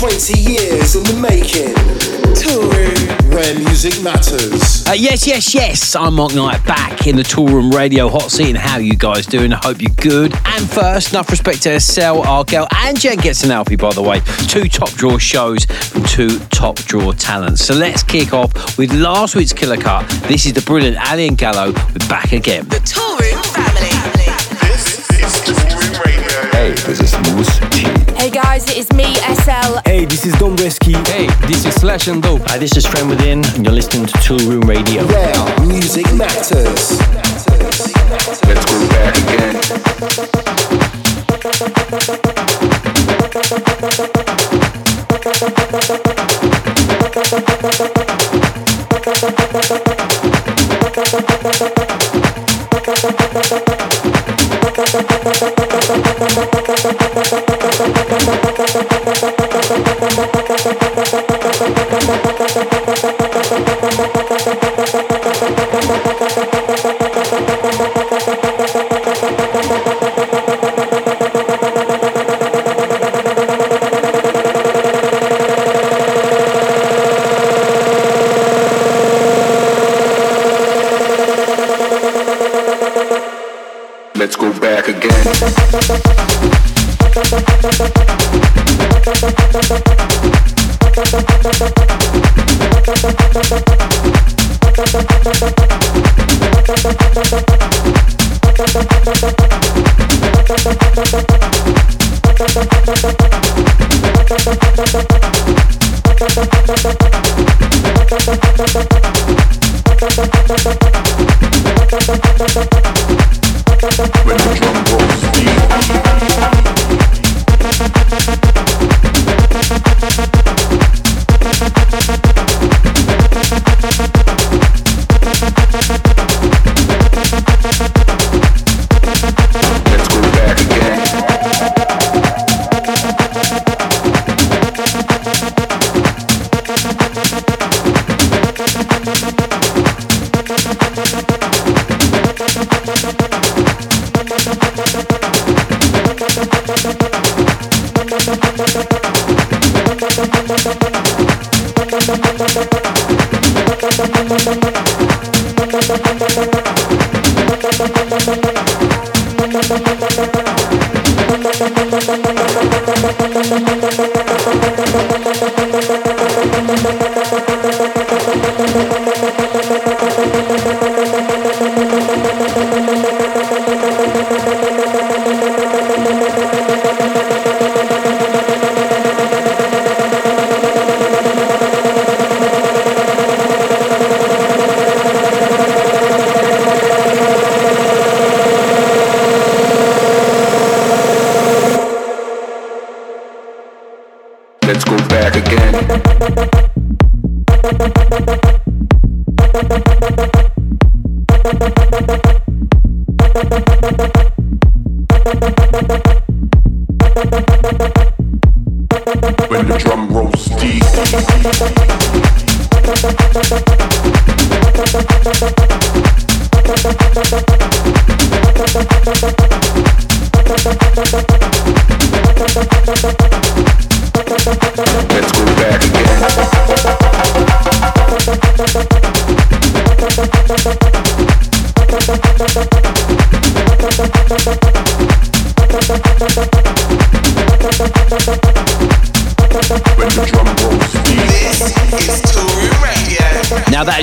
20 years in the making. Toolroom. Where music matters. Uh, yes, yes, yes. I'm Mark Knight back in the tour Toolroom Radio hot seat. And how you guys doing? I hope you're good. And first, enough respect to Estelle, Argel, and Jen gets an Alfie, by the way. Two top draw shows from two top draw talents. So let's kick off with last week's killer cut. This is the brilliant Alaia and Gallo with Back Again. The Toolroom Hey, this is Moose T. Hey guys, it is me, SL. Hey, this is Don Bresky. Hey, this is Slash and Dope. Hi, this is Trend Within, and you're listening to Two Room Radio. Where music matters. Let's go back again.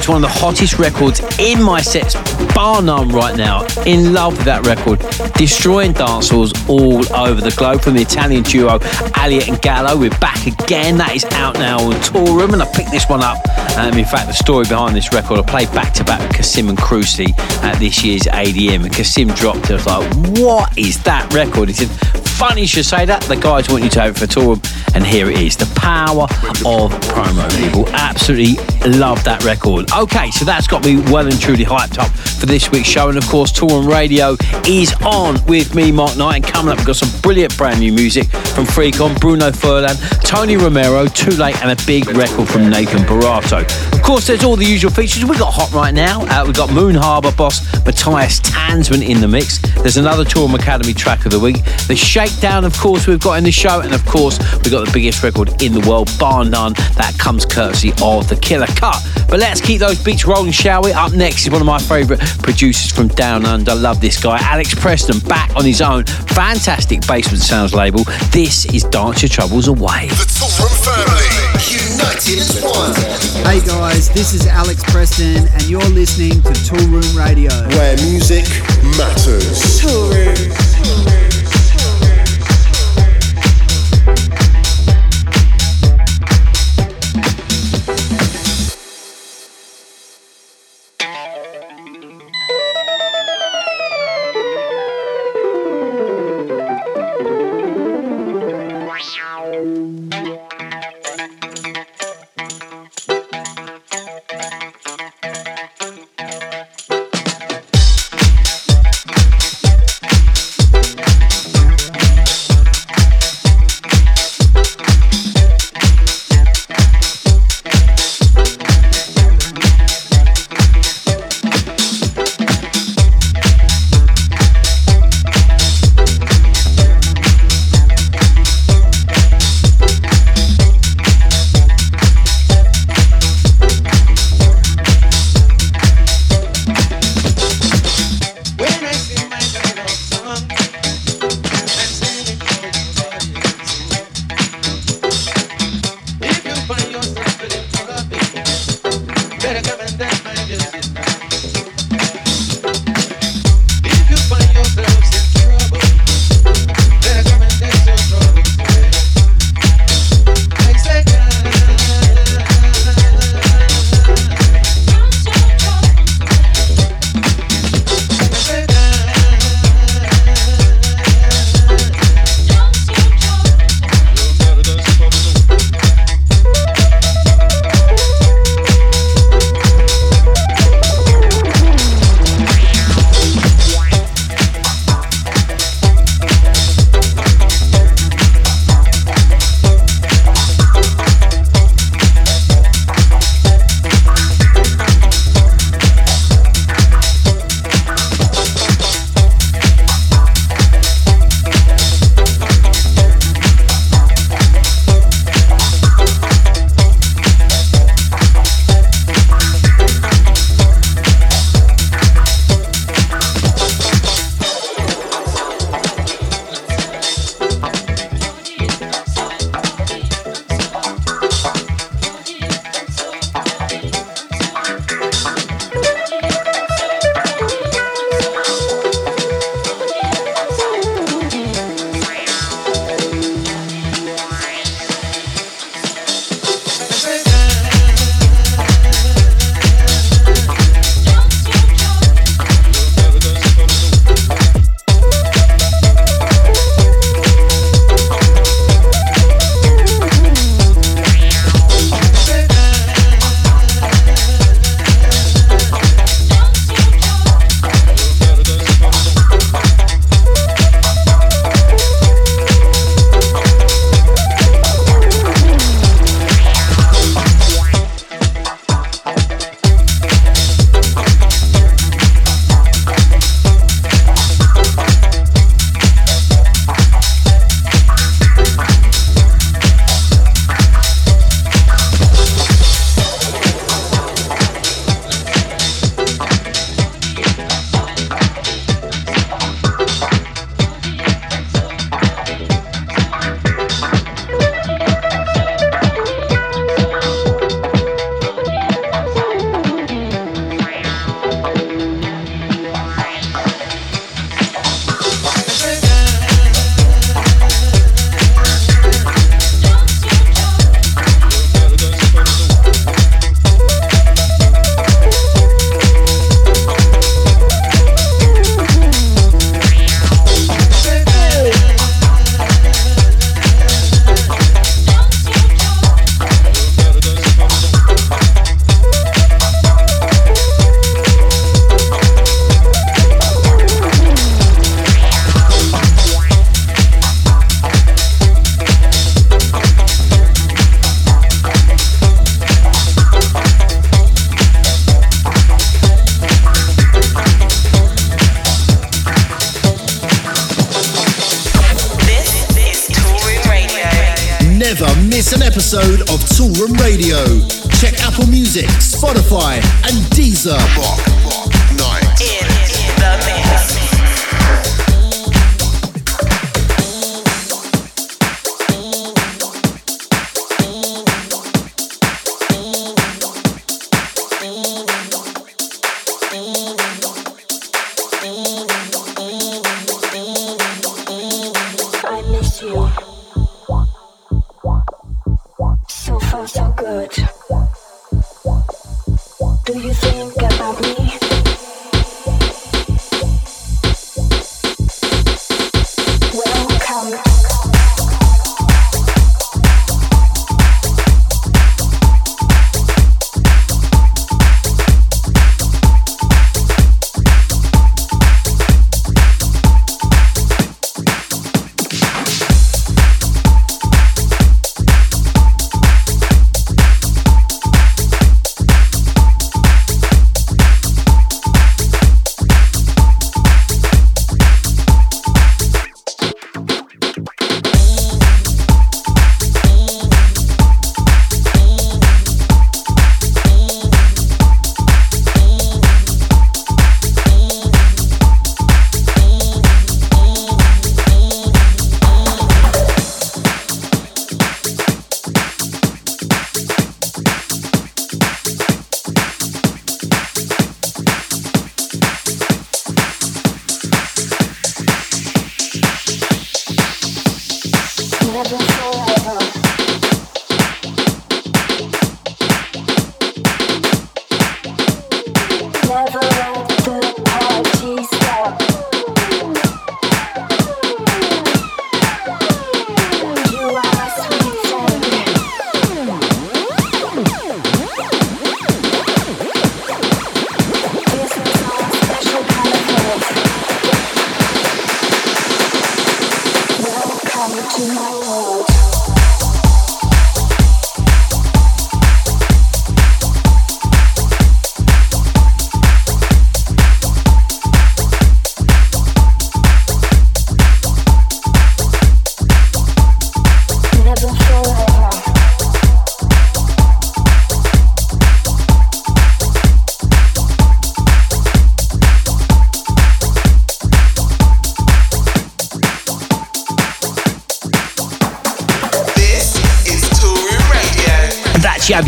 One of the hottest records in my sets, bar none right now. In love with that record. Destroying dance halls all over the globe from the Italian duo Alaia and Gallo. We're back again. That is out now on Toolroom, and I picked this one up. Um, in fact, the story behind this record, I played back to back with Kasim and Cruci at this year's ADE, and Kasim dropped it. I was like, what is that record? He said, Funny you should say that. The guys want you to have it for Toolroom, and here it is. The power of promo, people. Absolutely love that record. Okay, so that's got me well and truly hyped up for this week's show. And of course, Toolroom Radio is on with me, Mark Knight. And coming up, we've got some brilliant brand new music from FREAK ON, Bruno Furlan, Tony Romera, Too Late, and a big record from Nathan Barato. Course, there's all the usual features. We've got Hot right now. Uh, we've got Moon Harbour boss Matthias Tanzmann in the mix. There's another Toolroom Academy track of the week. The Shakedown, of course, we've got in the show. And of course, we've got the biggest record in the world, Bar None. That comes courtesy of The Killer Cut. But let's keep those beats rolling, shall we? Up next is one of my favourite producers from Down Under. Love this guy, Alex Preston, back on his own. Fantastic Basement Sounds label. This is Dance Your Troubles Away. Hey guys, this is Alex Preston, and you're listening to Toolroom Radio. Where music matters. Thank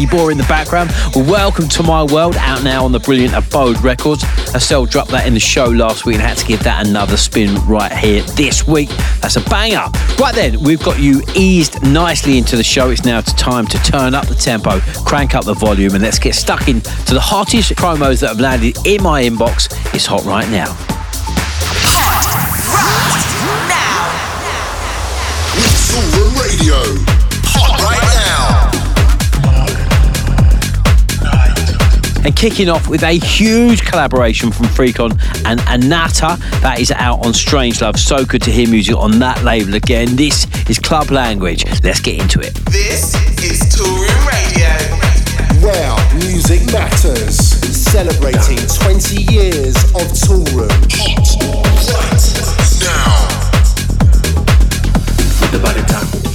Bora in the background. Welcome to my world, out now on the brilliant Abode Records. Estelle dropped that in the show last week and had to give that another spin right here this week. That's a banger. Right then, we've got you eased nicely into the show. It's now time to turn up the tempo, crank up the volume, and let's get stuck into the hottest promos that have landed in my inbox. It's hot right now. Kicking off with a huge collaboration from FREAK ON and ANATTA. That is out on Strangelove. So good to hear music on that label again. This is Club Language. Let's get into it. This is Toolroom Radio. Where music matters. Celebrating 20 years of Toolroom. Hot right now. With the body talk.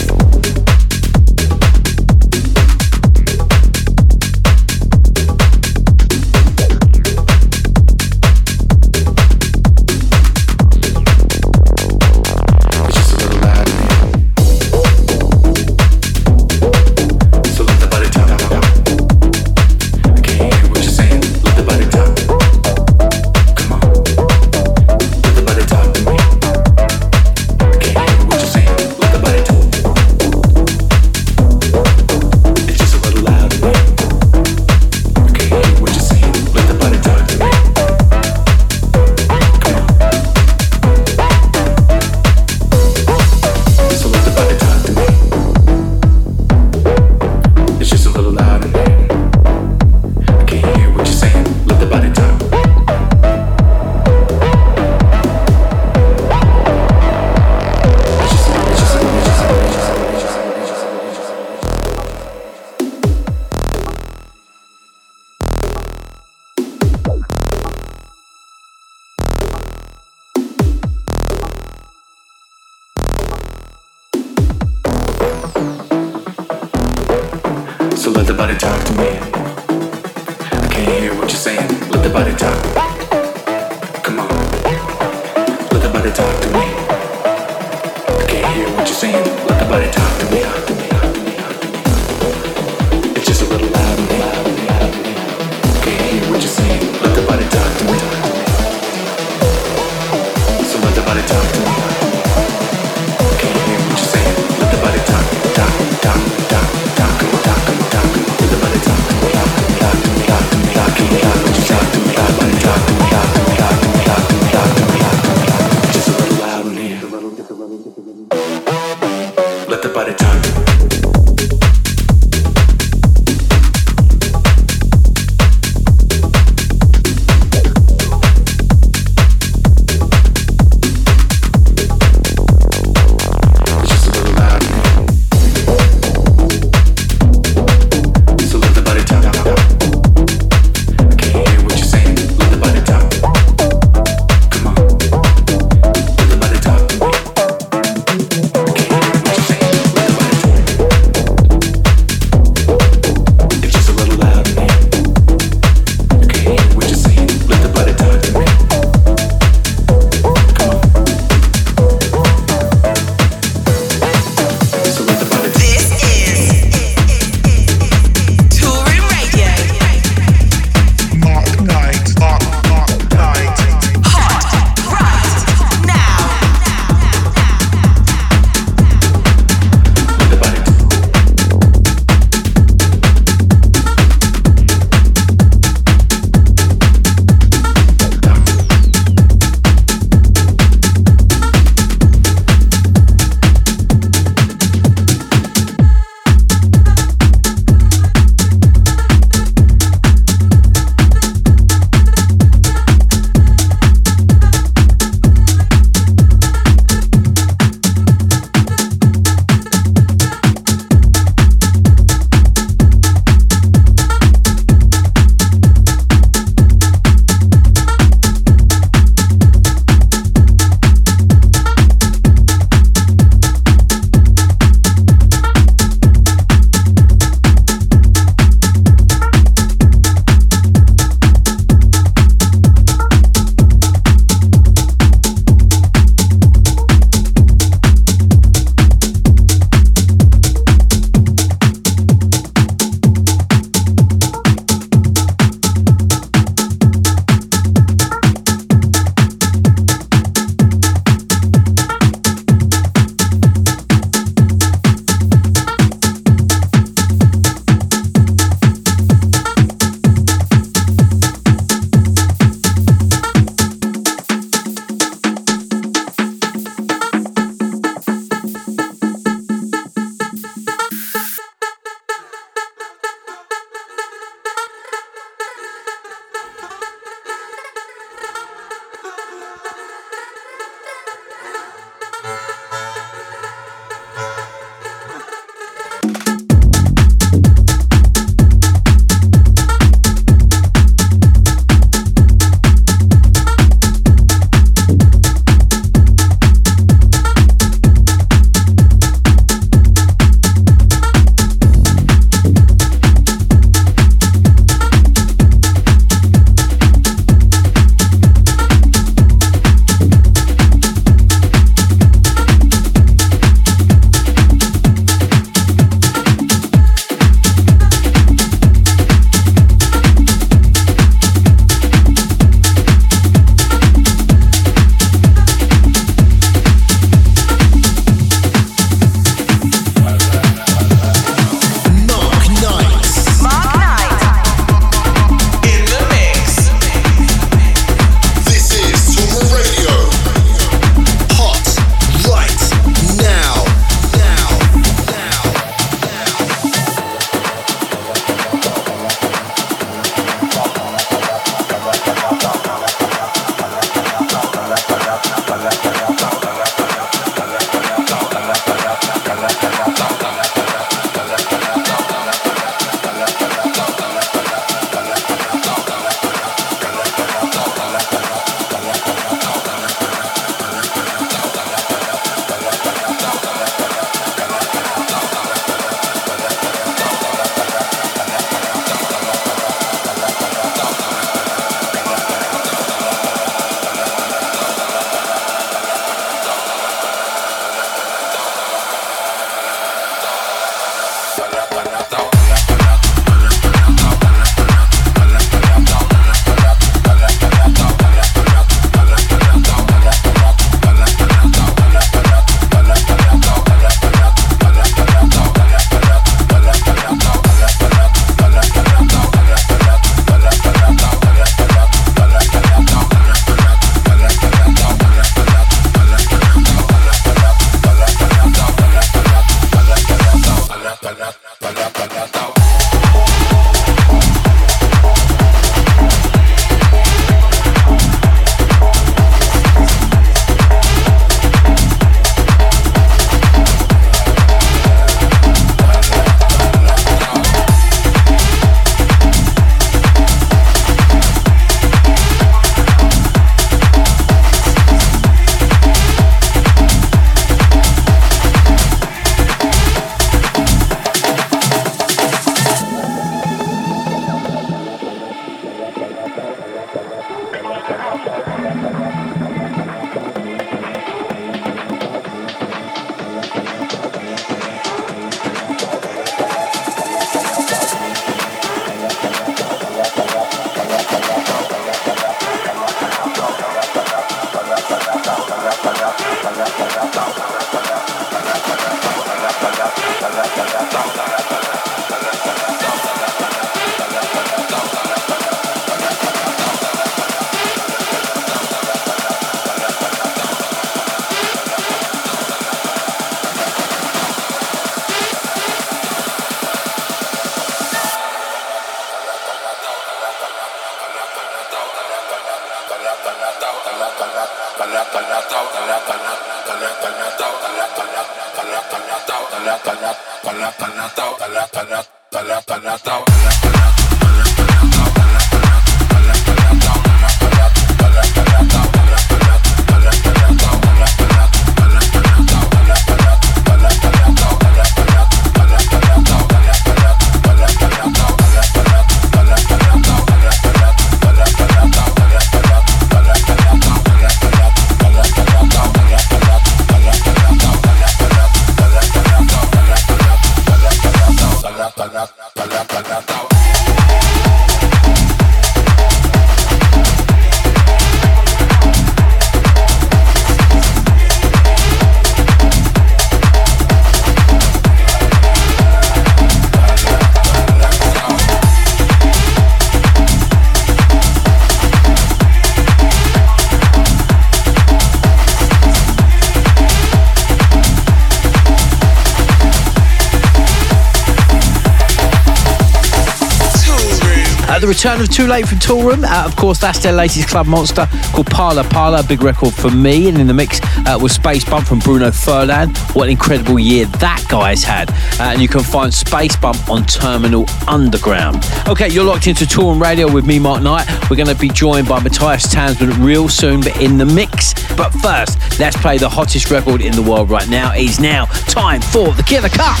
Return of Twolate from Toolroom. Uh, of course, that's their latest club monster called Pala Pala, big record for me. And in the mix uh, was Space Bump from Bruno Furlan. What an incredible year that guy's had. Uh, and you can find Space Bump on Terminal Underground. Okay, you're locked into Toolroom Radio with me, Mark Knight. We're going to be joined by Matthias Tanzmann real soon, but in the mix. But first, let's play the hottest record in the world right now. It is now time for the Killer Cut.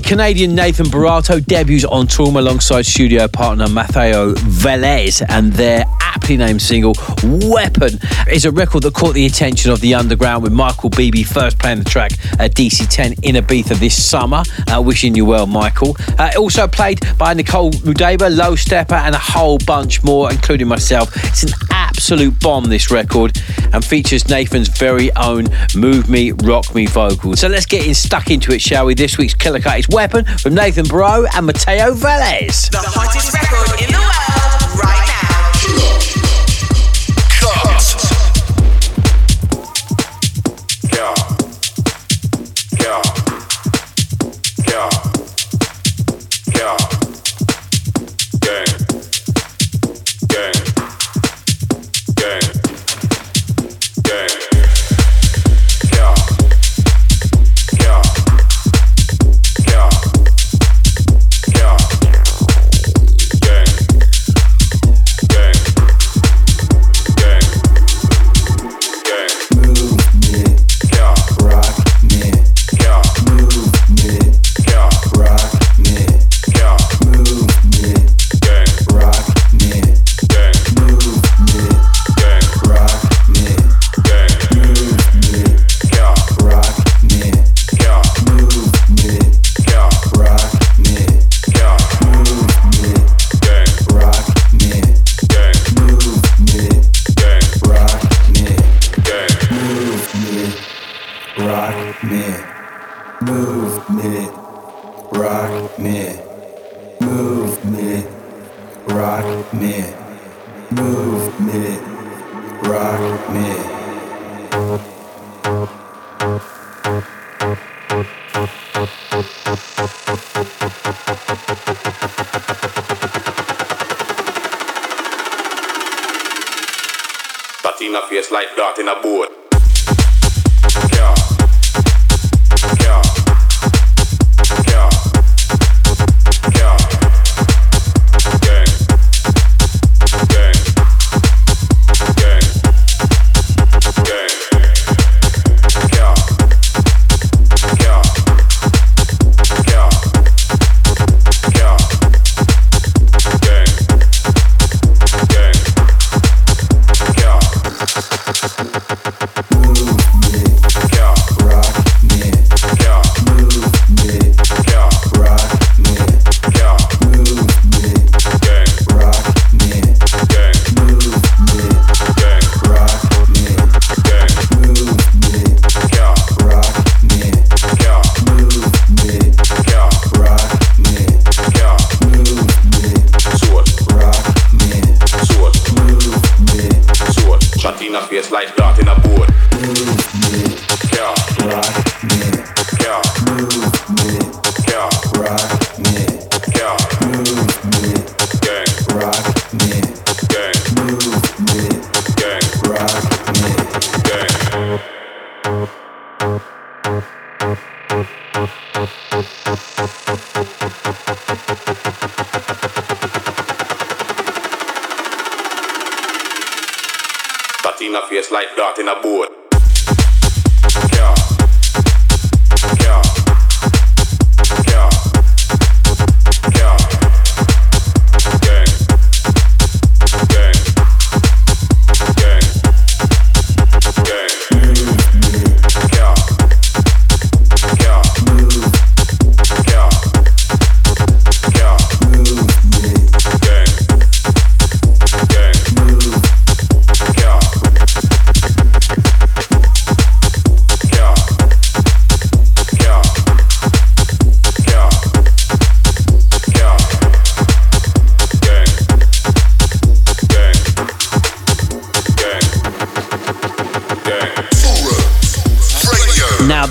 Canadian Nathan Barato debuts on Toolroom alongside studio partner Matheo Velez and their aptly named single Weapon is a record that caught the attention of the underground with Michael Bibi first playing the track at DC10 in Ibiza this summer. Uh, wishing you well, Michael. Uh, also played by Nicole Moudaber, Low Stepper, and a whole bunch more, including myself. It's an absolute bomb, this record, and features Nathan's very own Move Me, Rock Me vocals. So let's get in, stuck into it, shall we? This week's Killer Cut is Weapon from Nathan Bro and Matheo Velez. The hottest record in the world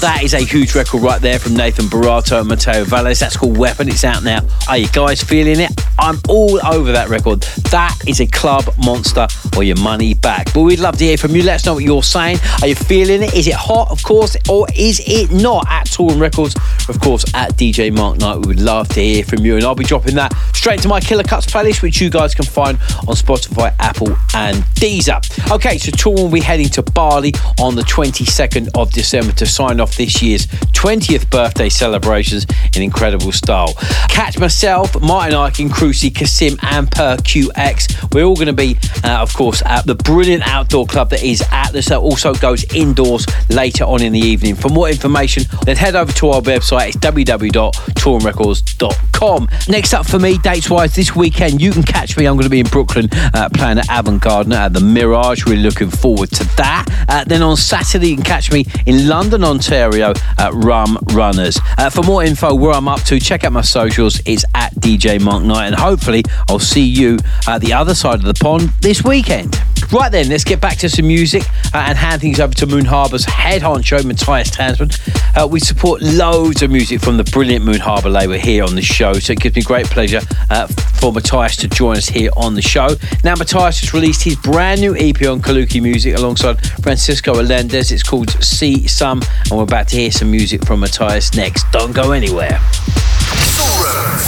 is a huge record right there from Nathan Barato and Matheo Velez. That's called Weapon. It's out now. Are you guys feeling it? I'm all over that record. That is a club monster or your money back. But we'd love to hear from you. Let us know what you're saying. Are you feeling it? Is it hot, of course, or is it not? At Toolroom Records, of course, at DJ Mark Knight. We would love to hear from you. And I'll be dropping that straight into my Killer Cuts playlist, which you guys can find on Spotify, Apple, and Deezer. Okay, so Tour will be heading to Bali on the 22nd of December to sign off this year's 20th birthday celebrations in incredible style. Catch myself, Martin Ikin, Cruci, Kasim, and Per QX. We're all going to be, uh, of course, at the brilliant outdoor club that is Atlas that also goes indoors later on in the evening. For more information, then head over to our website. It's www.toolroomrecords.com. Next up for me, dates wise, this weekend, you can catch me. I'm going to be in Brooklyn uh, playing at Avant Gardner at the Mirage. Really looking forward to that. Uh, then on Saturday, you can catch me in London, Ontario at Rum Runners. Uh, for more info, where I'm up to, check out my socials. It's at DJ Mark Knight, and hopefully, I'll see you at the other side of the pond this weekend. Right then, let's get back to some music uh, and hand things over to Moon Harbour's head honcho, Matthias Tanzmann. Uh, we support loads of music from the brilliant Moon Harbour label here on the show, so it gives me great pleasure uh, for Matthias to join us here on the show. Now, Matthias has released his brand new EP on Kaluki Musik alongside Francisco Allendes. It's called See Some, and we're about to hear some music from Matthias next. Don't go anywhere.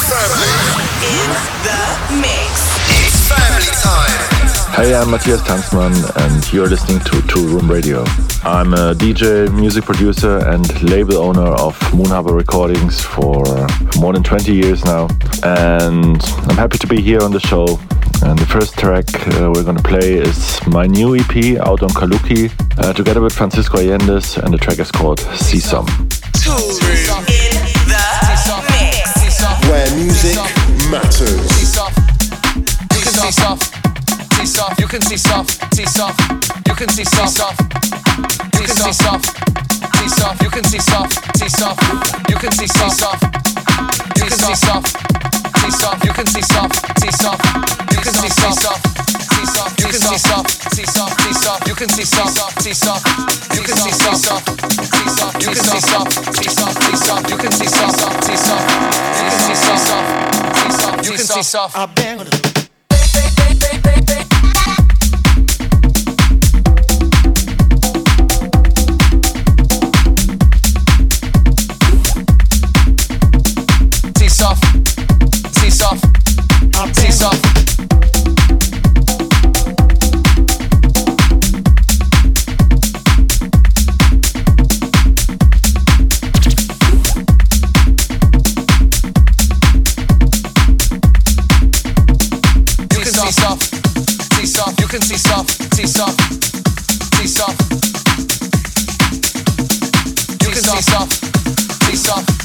Family. In the mix. It's. Hey, I'm Matthias Tanzmann, and you're listening to Toolroom Radio. I'm a DJ, music producer, and label owner of Moon Harbour Recordings for more than 20 years now. And I'm happy to be here on the show. And the first track uh, we're going to play is my new EP out on Kaluki, uh, together with Francisco Allendes, and the track is called See Some. Toolroom in the mix. Where music matters. You can see soft, see soft. You can see soft, see soft. You can see soft, see soft. you can see soft, see soft. You can see soft, see soft. You can see soft, you can see soft, see soft. You can see soft, see soft. You can see soft, see soft, you can see soft, see soft, see soft, you can see soft, see soft, you can see soft, see soft, you can see soft, soft. See soft, see soft, you can see soft, see soft,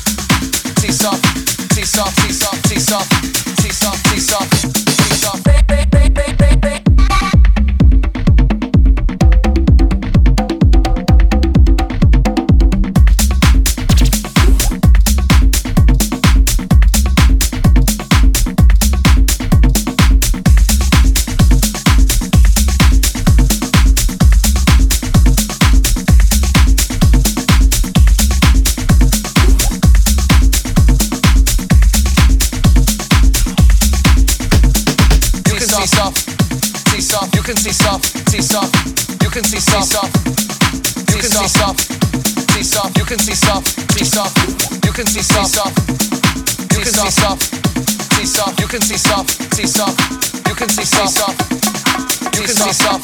you can see soft, see soft. You can see so. You can see some.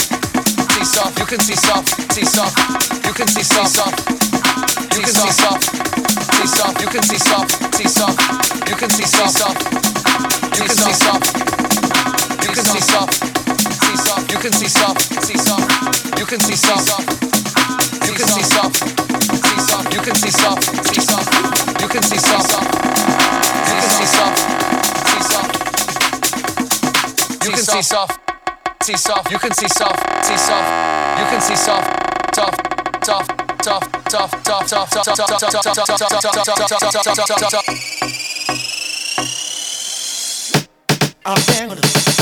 You can see so you can see some tea soft, Please, soft. Please, soft. Please, soft. you can see soft. Please, soft. Please, soft. Please, soft. Please, soft. Please, soft. Please, soft. Please, soft. I bang on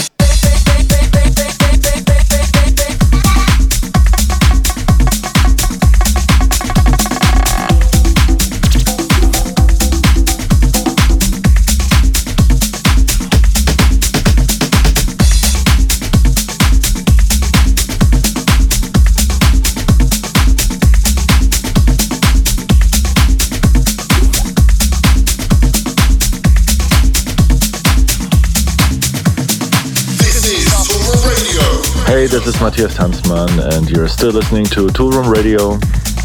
it. this is Matthias Tanzmann, and you're still listening to Two Toolroom Radio.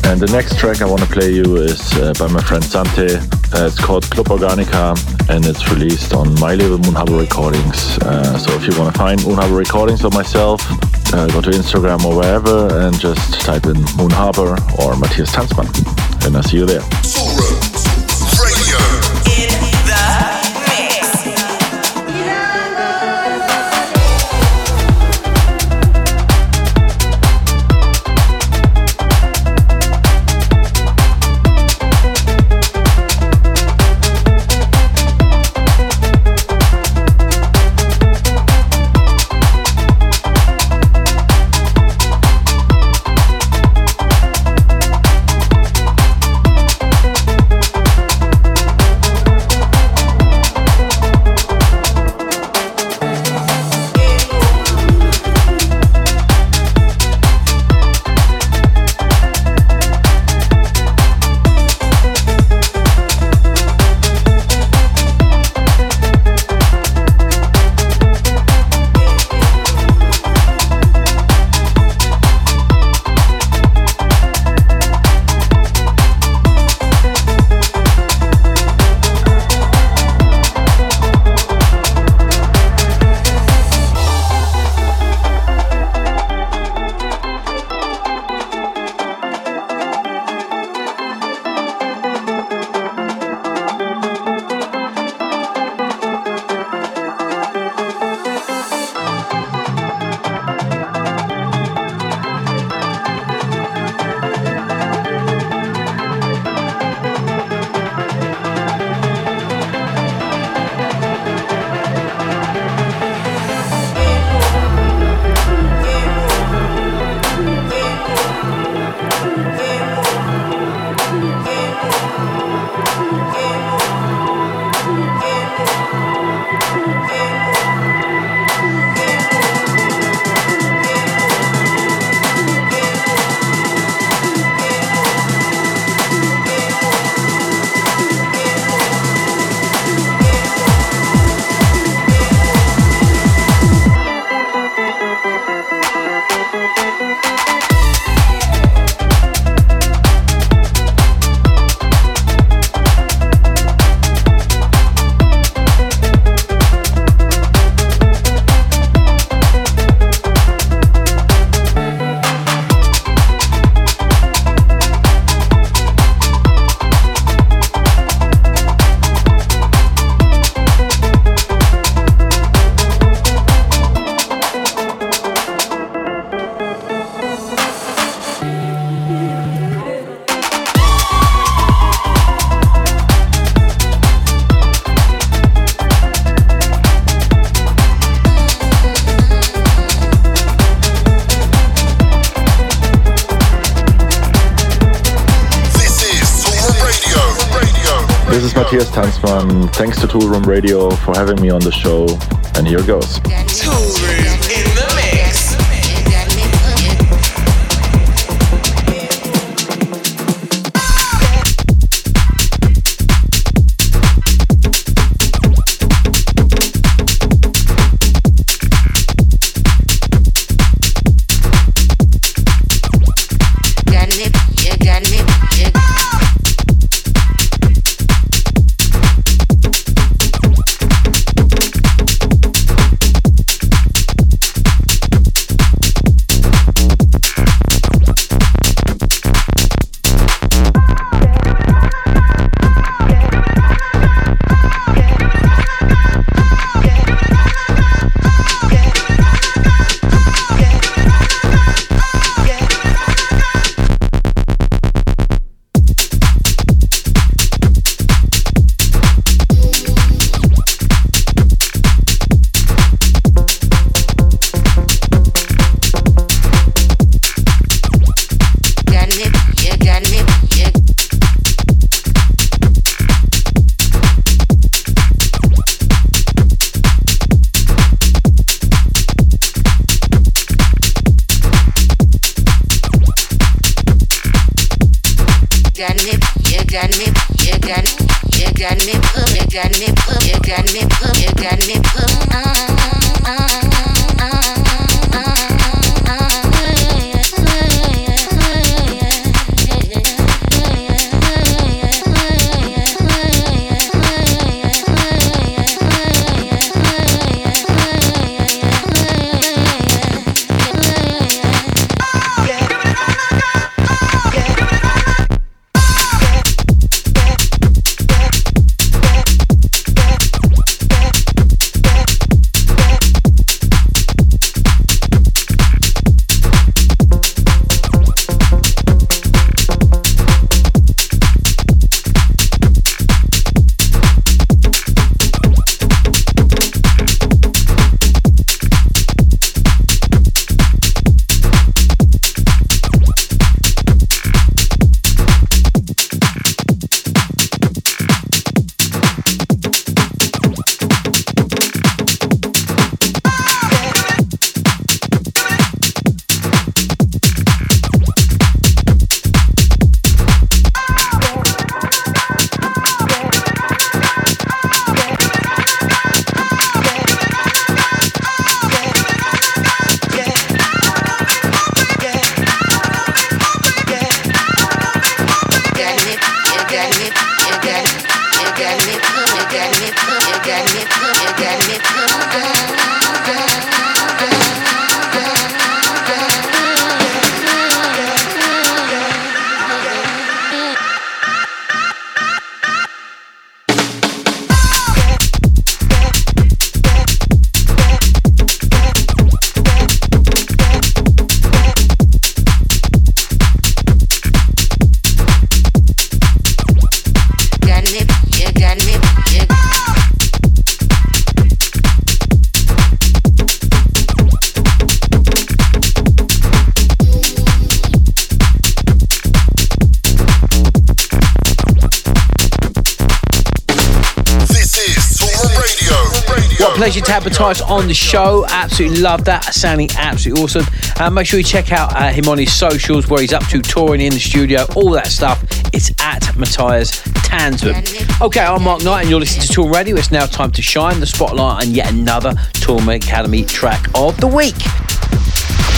And the next track I want to play you is uh, by my friend Santé. Uh, it's called Club Organica, and it's released on my label Moon Harbour Recordings. Uh, so if you want to find Moon Harbour Recordings or myself, uh, go to Instagram or wherever and just type in Moon Harbour or Matthias Tanzmann, and I'll see you there. Thanks to Toolroom Radio for having me on the show. And here goes. Pleasure on the show. Absolutely love that. Sounding absolutely awesome. Uh, make sure you check out uh, him on his socials where he's up to touring in the studio, all that stuff. It's at Matthias Tanzmann. Okay, I'm Mark Knight and you're listening to Toolroom Radio. It's now time to shine the spotlight on yet another Toolroom Academy track of the week.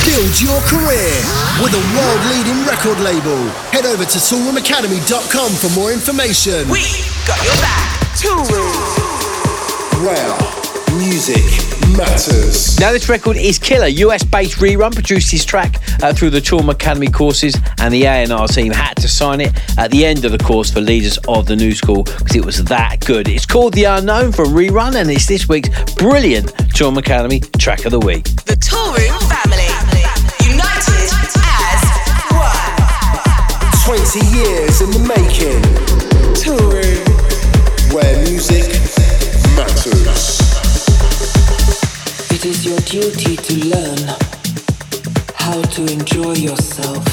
Build your career with a world leading record label. Head over to toolroomacademy.com for more information. We got your back. Toolroom. Wow music matters. Now, this record is killer. US based re:run produced his track uh, through the Toolroom Academy courses, and the A&R team had to sign it at the end of the course for leaders of the new school because it was that good. It's called The Unknown from re:run, and it's this week's brilliant Toolroom Academy track of the week. The Toolroom family, united as one. 20 years in the making. Duty to learn how to enjoy yourself. Yourself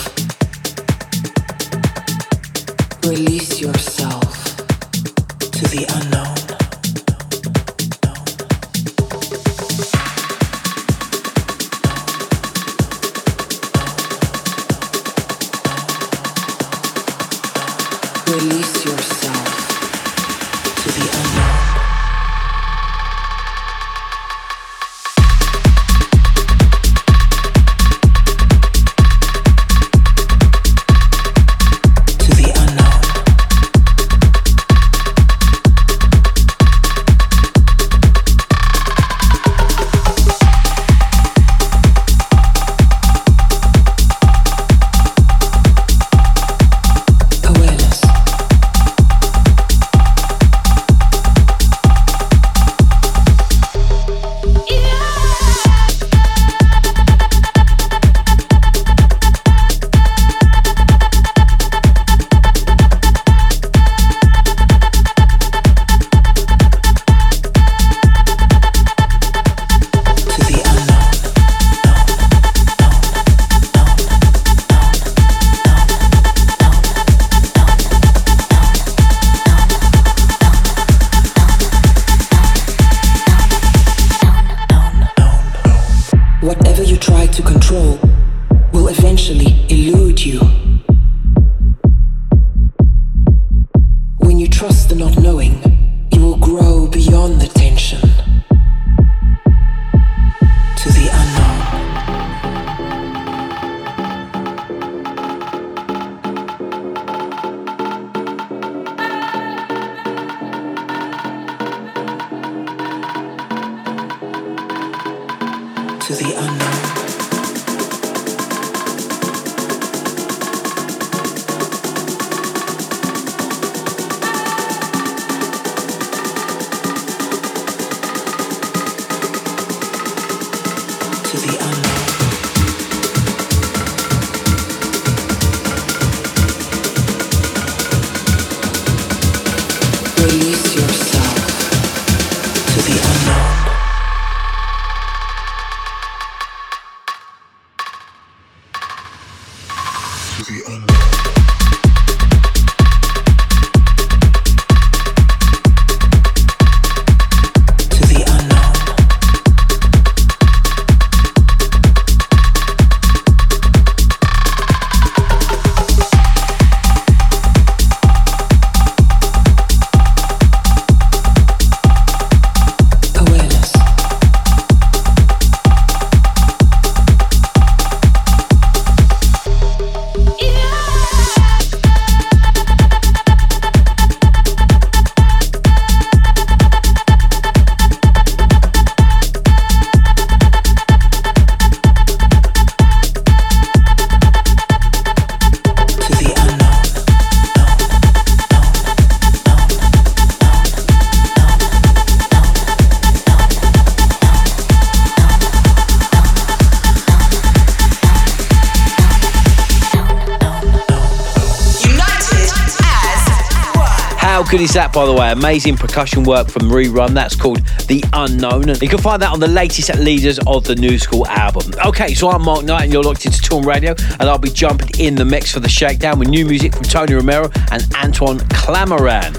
is that, by the way? Amazing percussion work from re:run. That's called The Unknown. And you can find that on the latest Leaders of the New School album. Okay, so I'm Mark Knight, and you're locked into Toolroom Radio, and I'll be jumping in the mix for the Shakedown with new music from Tony Romera and Antoine Clamaran.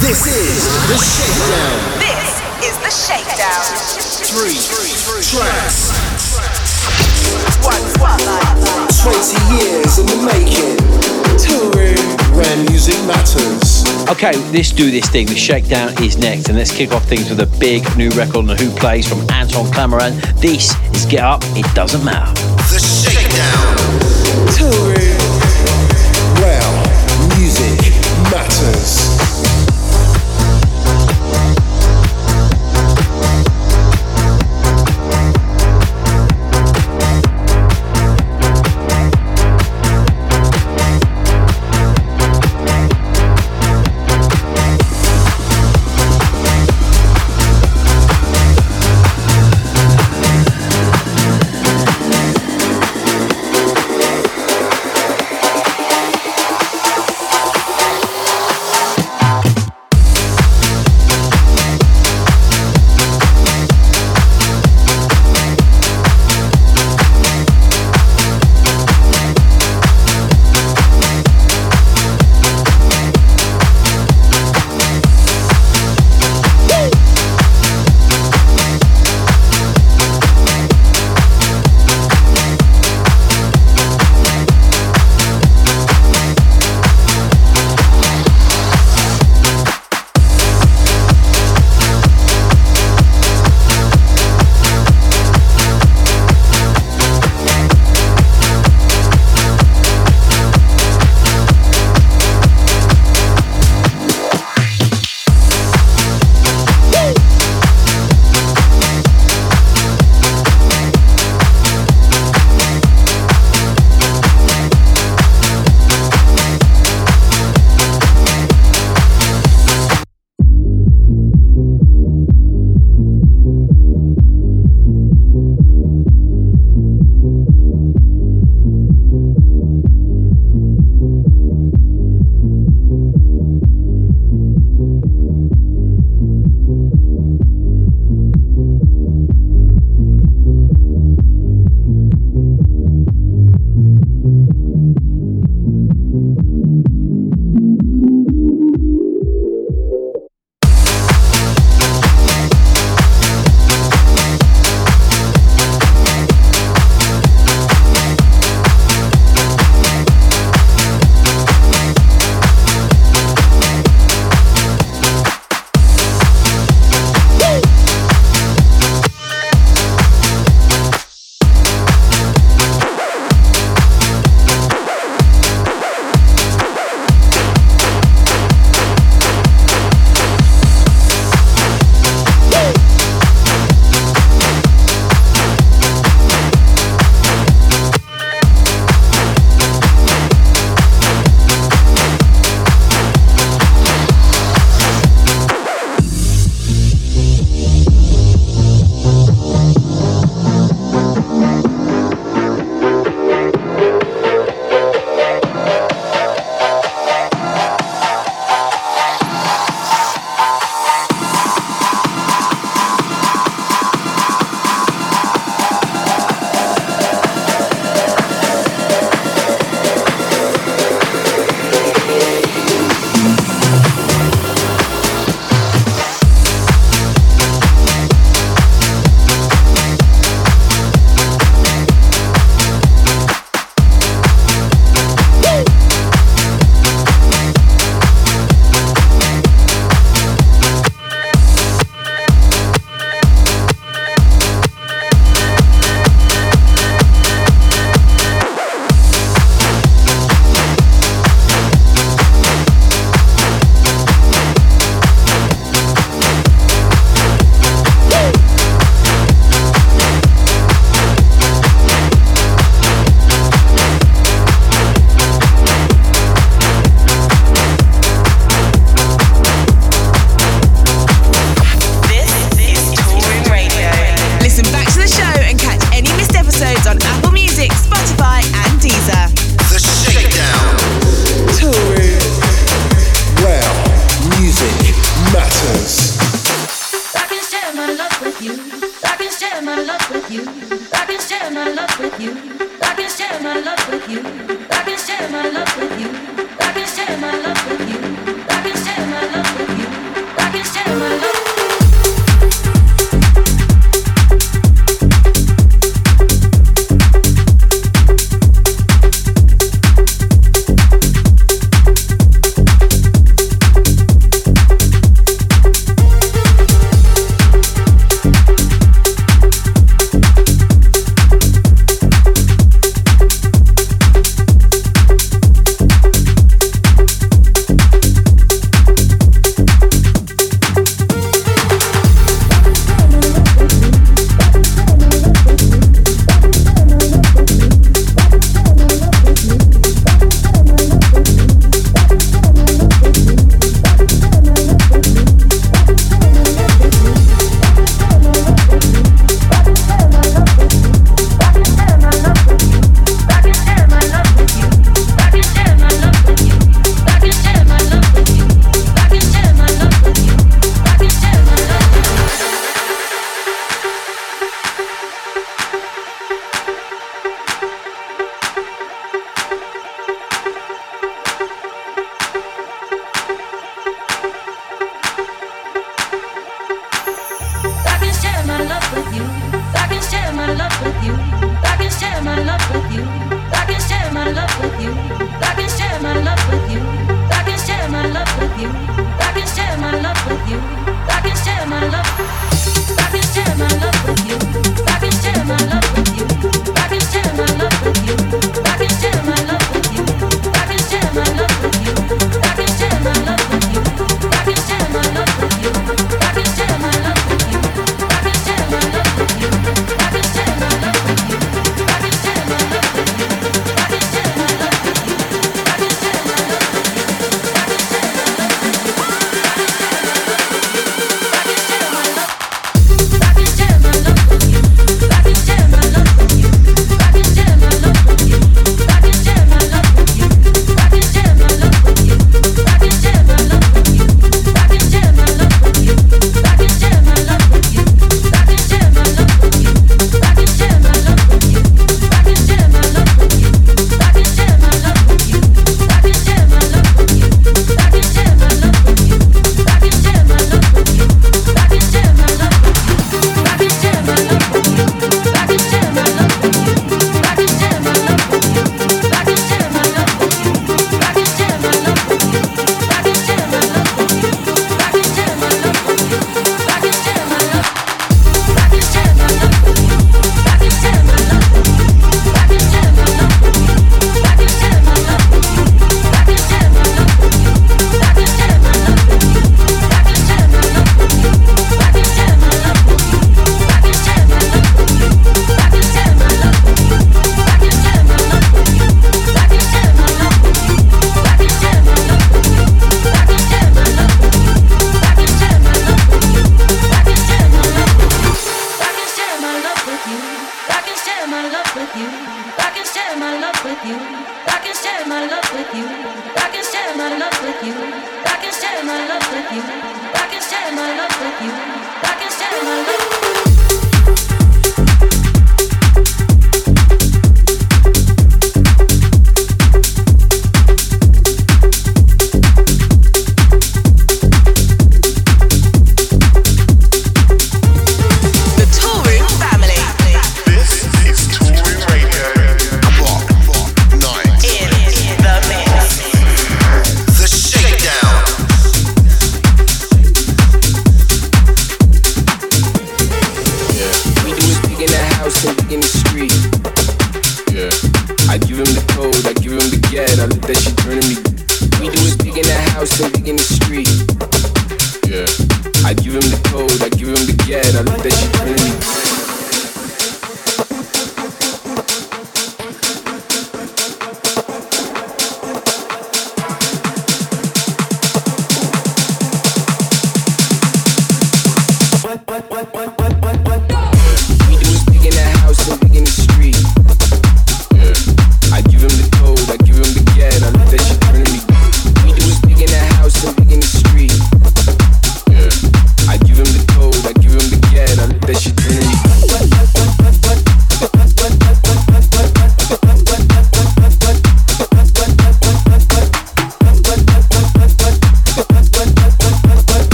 This is The Shakedown. This is The Shakedown. Three, three tracks. One spotlight. 20 years in the making. Where music matters. Okay, let's do this thing. The shakedown is next, and let's kick off things with a big new record on the Wh0 Plays from Anton Clamaran. This is Get Up, It Doesn't Matter. The Shakedown. you. I can share my love with you. I can share my love with you. I can share my love with you. I can share my love with you. I can share my love with you.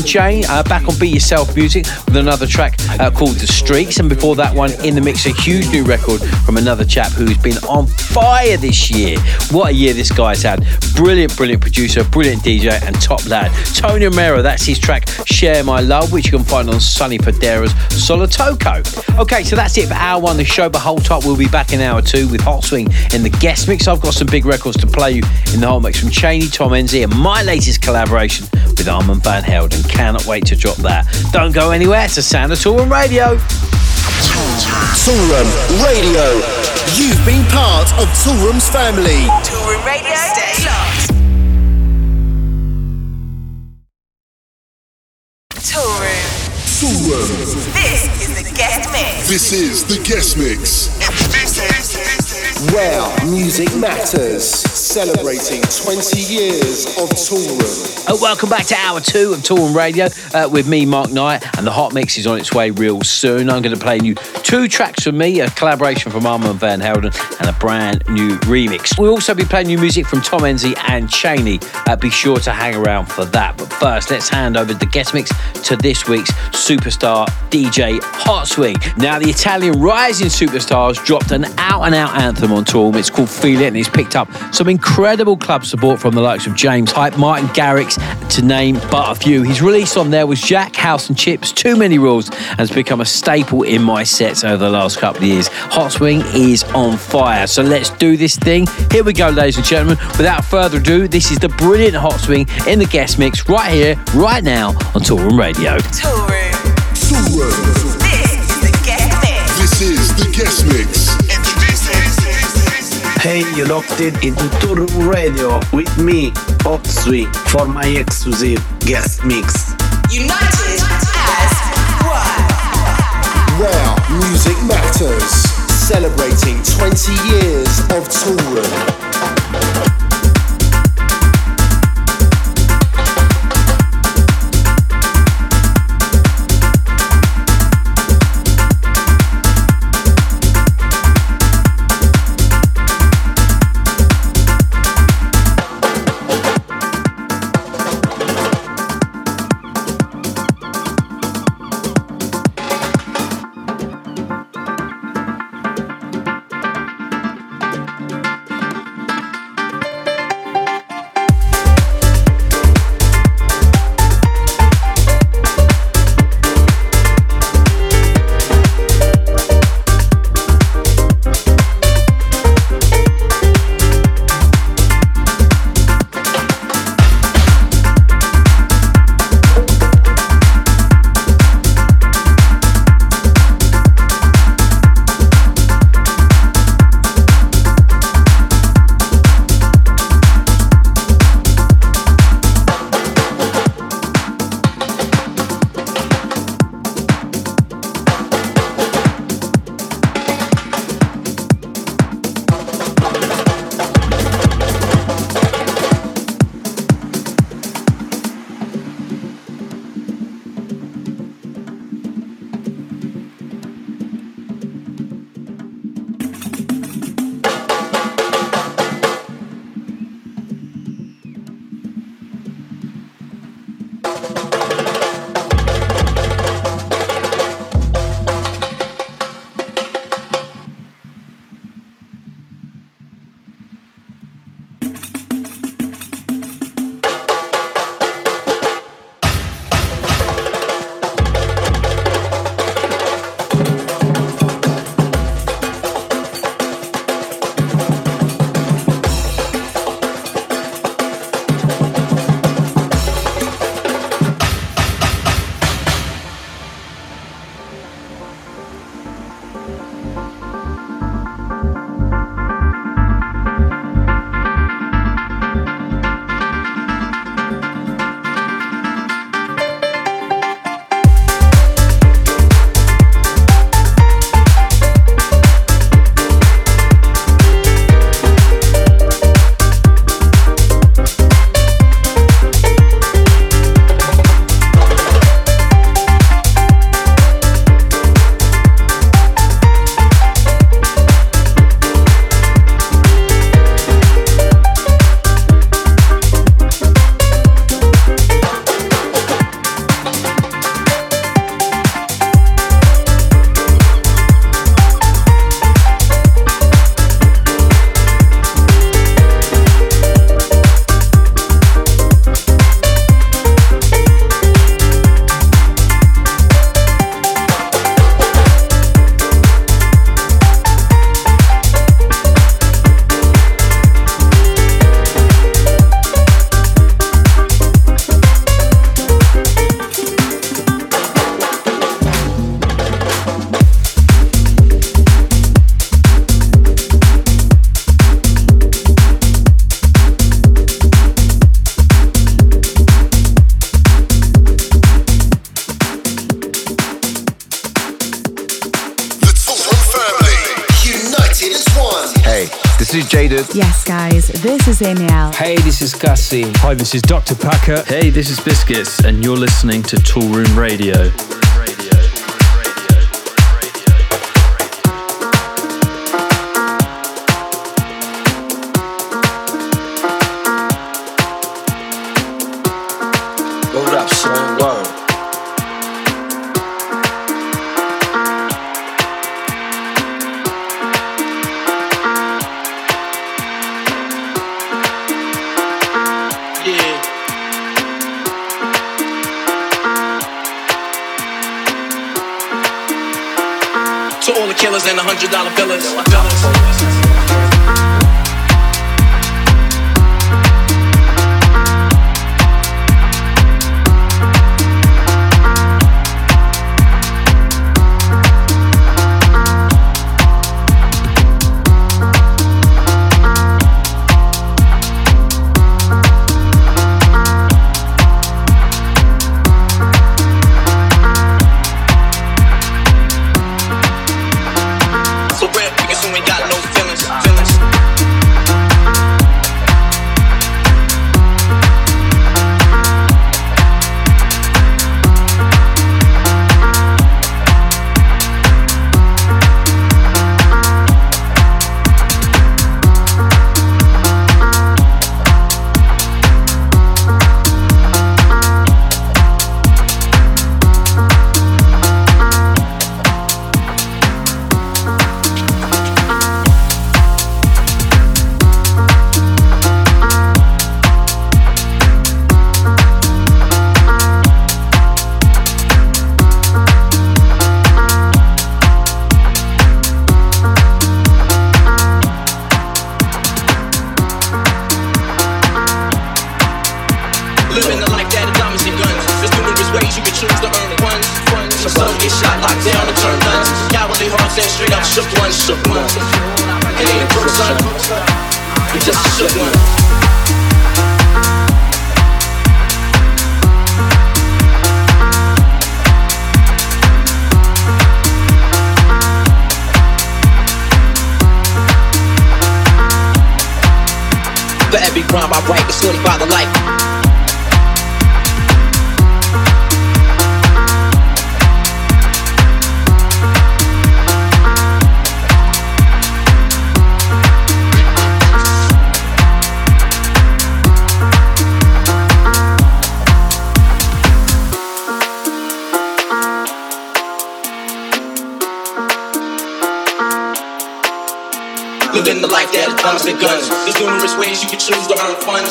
Tom Jame uh, back on Be Yourself Music with another track uh, called The Streets. And before that one, in the mix, a huge new record from another chap who's been on fire this year. What a year this guy's had. Brilliant, brilliant producer, brilliant DJ, and top lad. Tony Romera, that's his track Share My Love, which you can find on Sonny Fodera's Solotoko. Okay, so that's it for hour one. of The show, but hold tight, we'll be back in hour two with Hotswing in the guest mix. I've got some big records to play you in the whole mix from Cheney, Tom Enzy, and my latest collaboration with Armand Van Helden. Cannot wait to drop that. Don't go anywhere. to a sound of Toolroom Radio. Toolroom Radio. You've been part of Toolroom's family. Toolroom Radio. Stay locked. Toolroom. Toolroom. This is the guest mix. This is the guest mix. Where music matters. Celebrating 20 years of Toolroom. Uh, welcome back to hour two of Toolroom Radio uh, with me, Mark Knight, and the hot mix is on its way real soon. I'm going to play you two tracks from me, a collaboration from Armand Van Helden, and a brand new remix. We'll also be playing new music from Tom Enzy and Cheney. Uh, be sure to hang around for that. But first, let's hand over the guest mix to this week's superstar DJ Hotswing. Now, the Italian rising superstars dropped an out and out anthem on tour. It's called Feel It, and he's picked up some incredible club support from the likes of James Hype, Martin Garrix, to name but a few. His release on there was Jack, House and Chips, Too Many Rules, and has become a staple in my sets over the last couple of years. Hotswing is on fire, so let's do this thing. Here we go, ladies and gentlemen. Without further ado, this is the brilliant Hotswing in the guest mix right here, right now on Toolroom Radio. Tour Room. Tour Toolroom. This is the guest mix. This is the guest mix. Hey, you locked it into Toolroom Radio with me, Hotswing, for my exclusive guest mix. United as one. Where music matters. Celebrating 20 years of Toolroom. This. Hey, this is Gussie. Hi, this is Dr. Packer. Hey, this is Biscuits, and you're listening to Toolroom Radio. Rhyme I write, it's 25 to life. And guns. There's numerous ways you can choose to earn funds.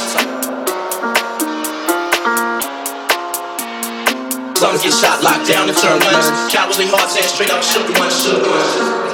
Some get shot, locked down, and turn guns. Cowardly hearts and straight up shook ones, shook ones.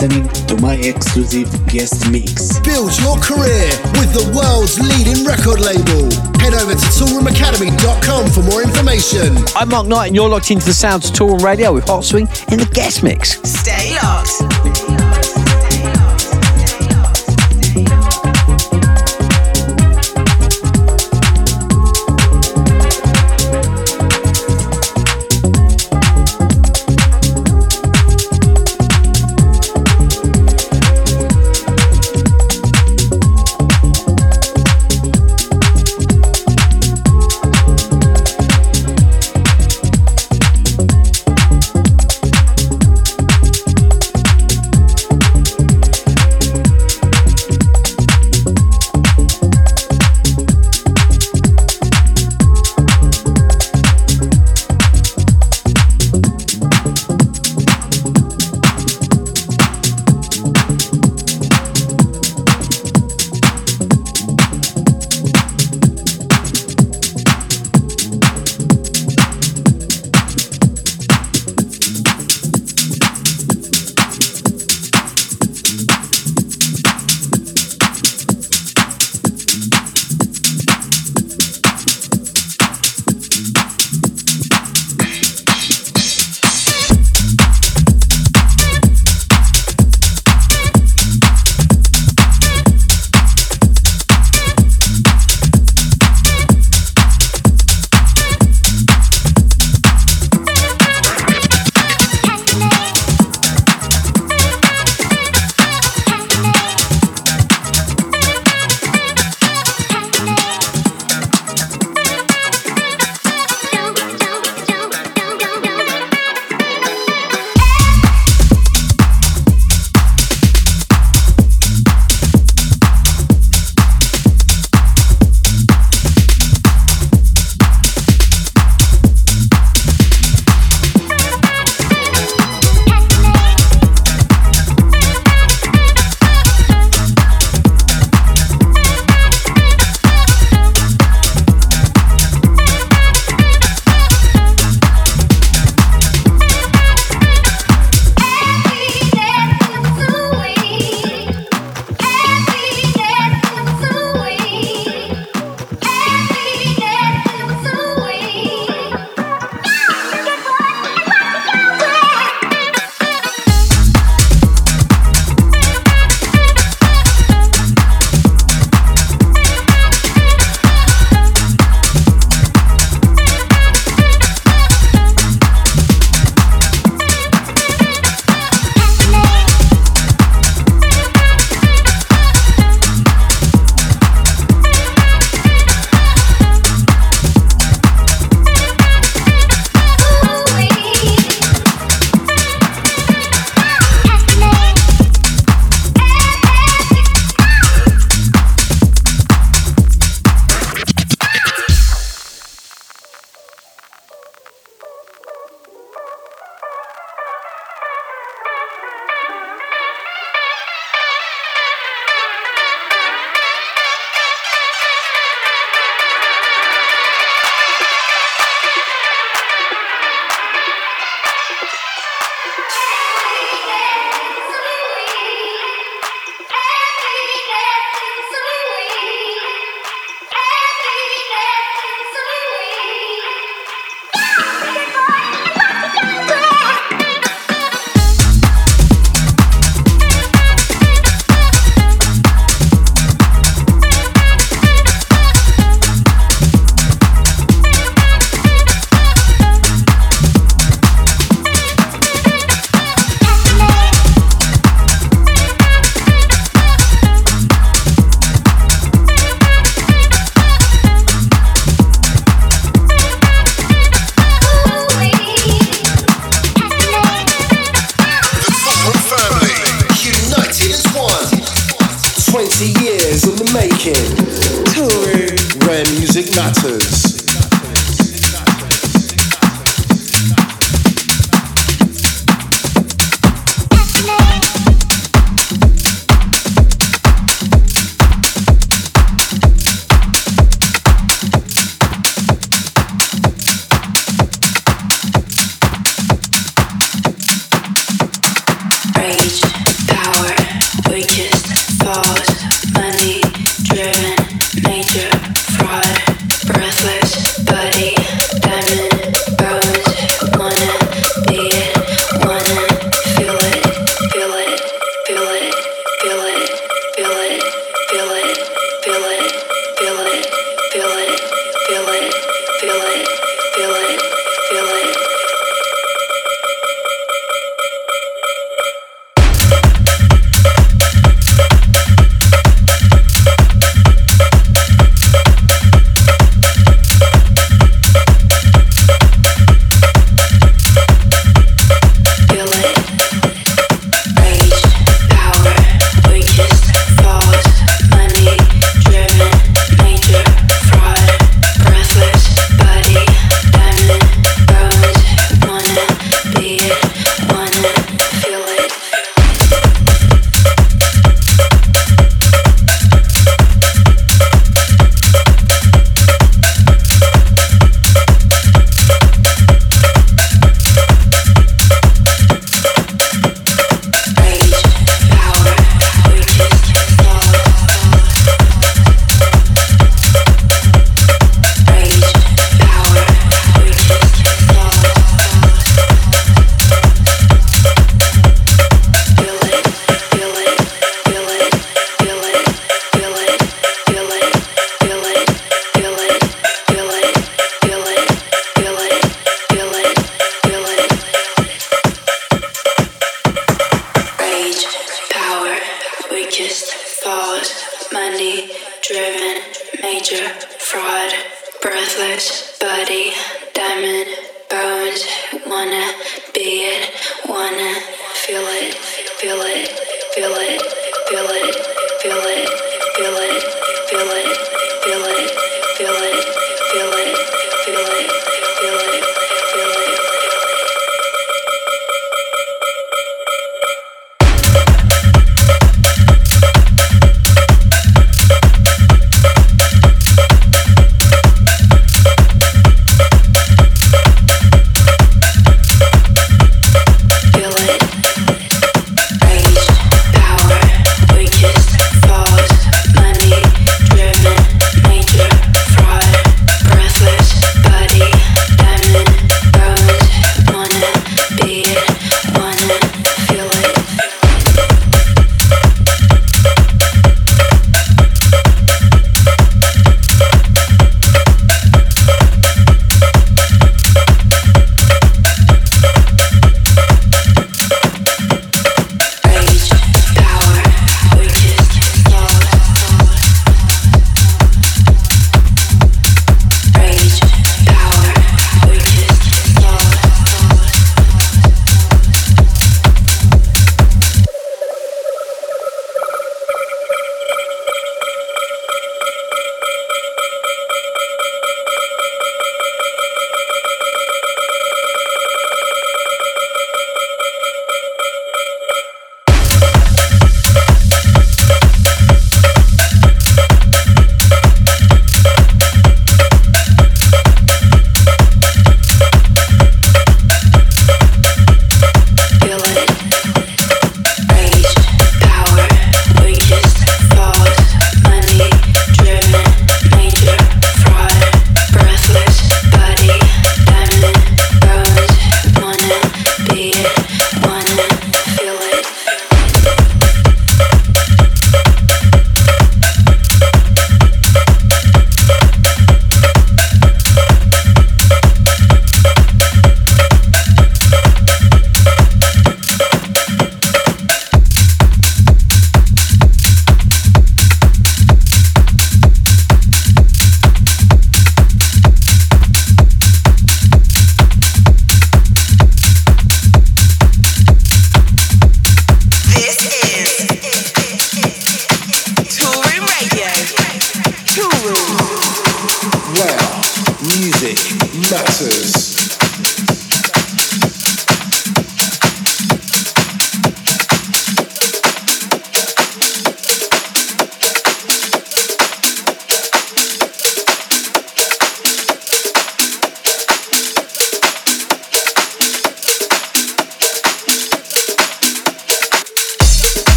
listening to my exclusive guest mix. Build your career with the world's leading record label. Head over to toolroomacademy.com for more information. I'm Mark Knight, and you're locked into the sounds of Toolroom Radio with Hotswing in the guest mix. Stay locked.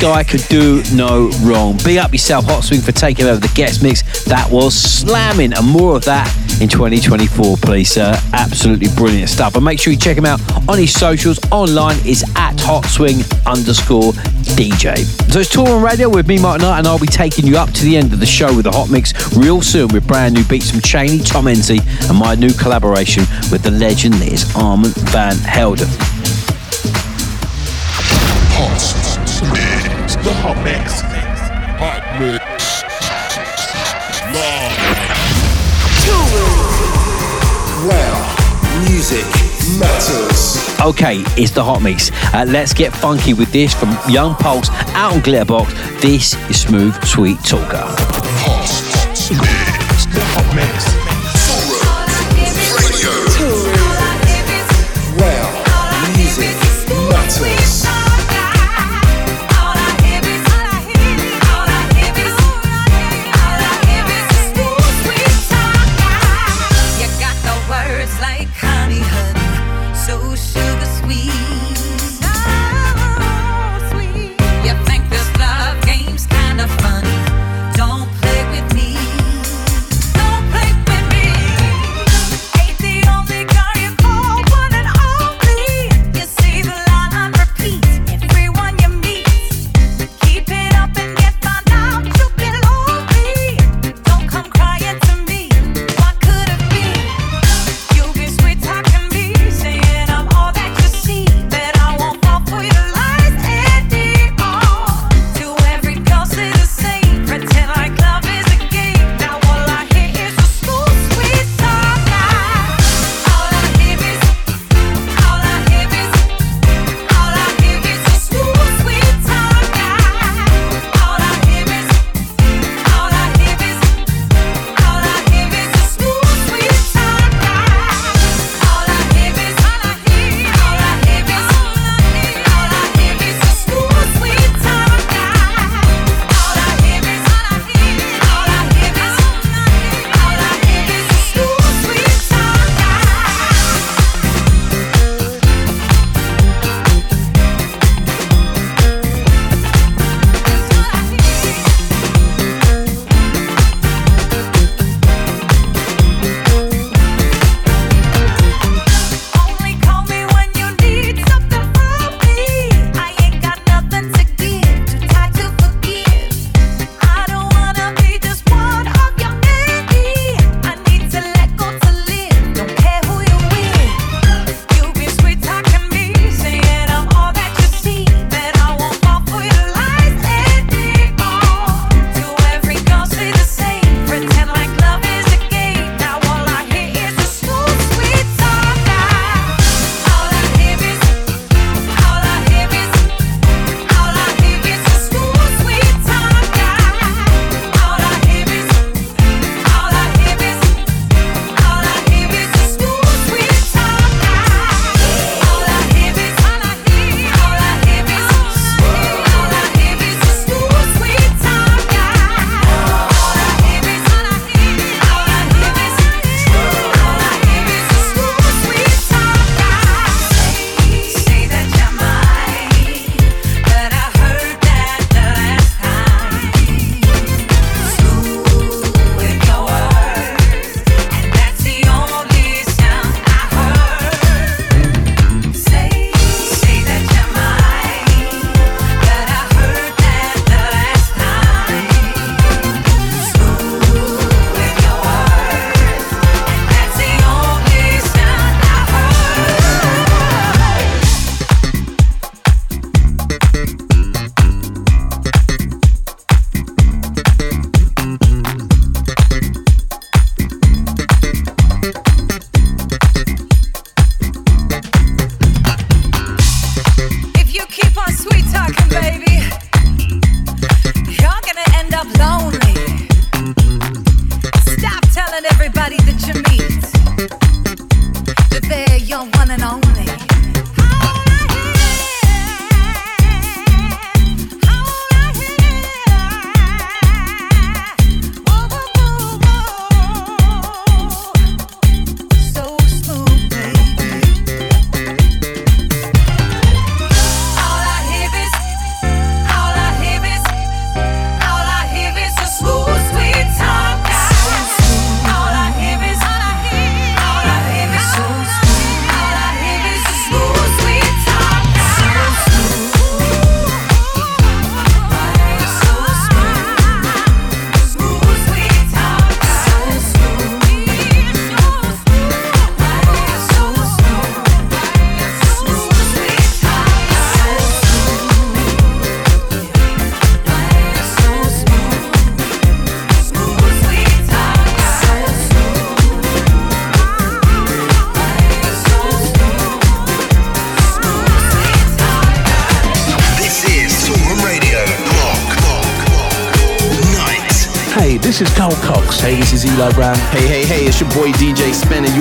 guy could do no wrong. Be up yourself, Hotswing, for taking over the guest mix. That was slamming, and more of that in 2024, please, sir. Absolutely brilliant stuff. And make sure you check him out on his socials. Online is at Hotswing underscore DJ. So it's Toolroom Radio with me, Mark Knight, and I'll be taking you up to the end of the show with a hot mix real soon with brand new beats from Cheney, Tom Enzy, and my new collaboration with the legend that is Armand Van Helden. the hot mix. Hot mix. Live. Music matters. Okay, it's the hot mix. Uh, let's get funky with this from Young Pulse out on Glitterbox. This is Smooth Sweet Talker. Hot.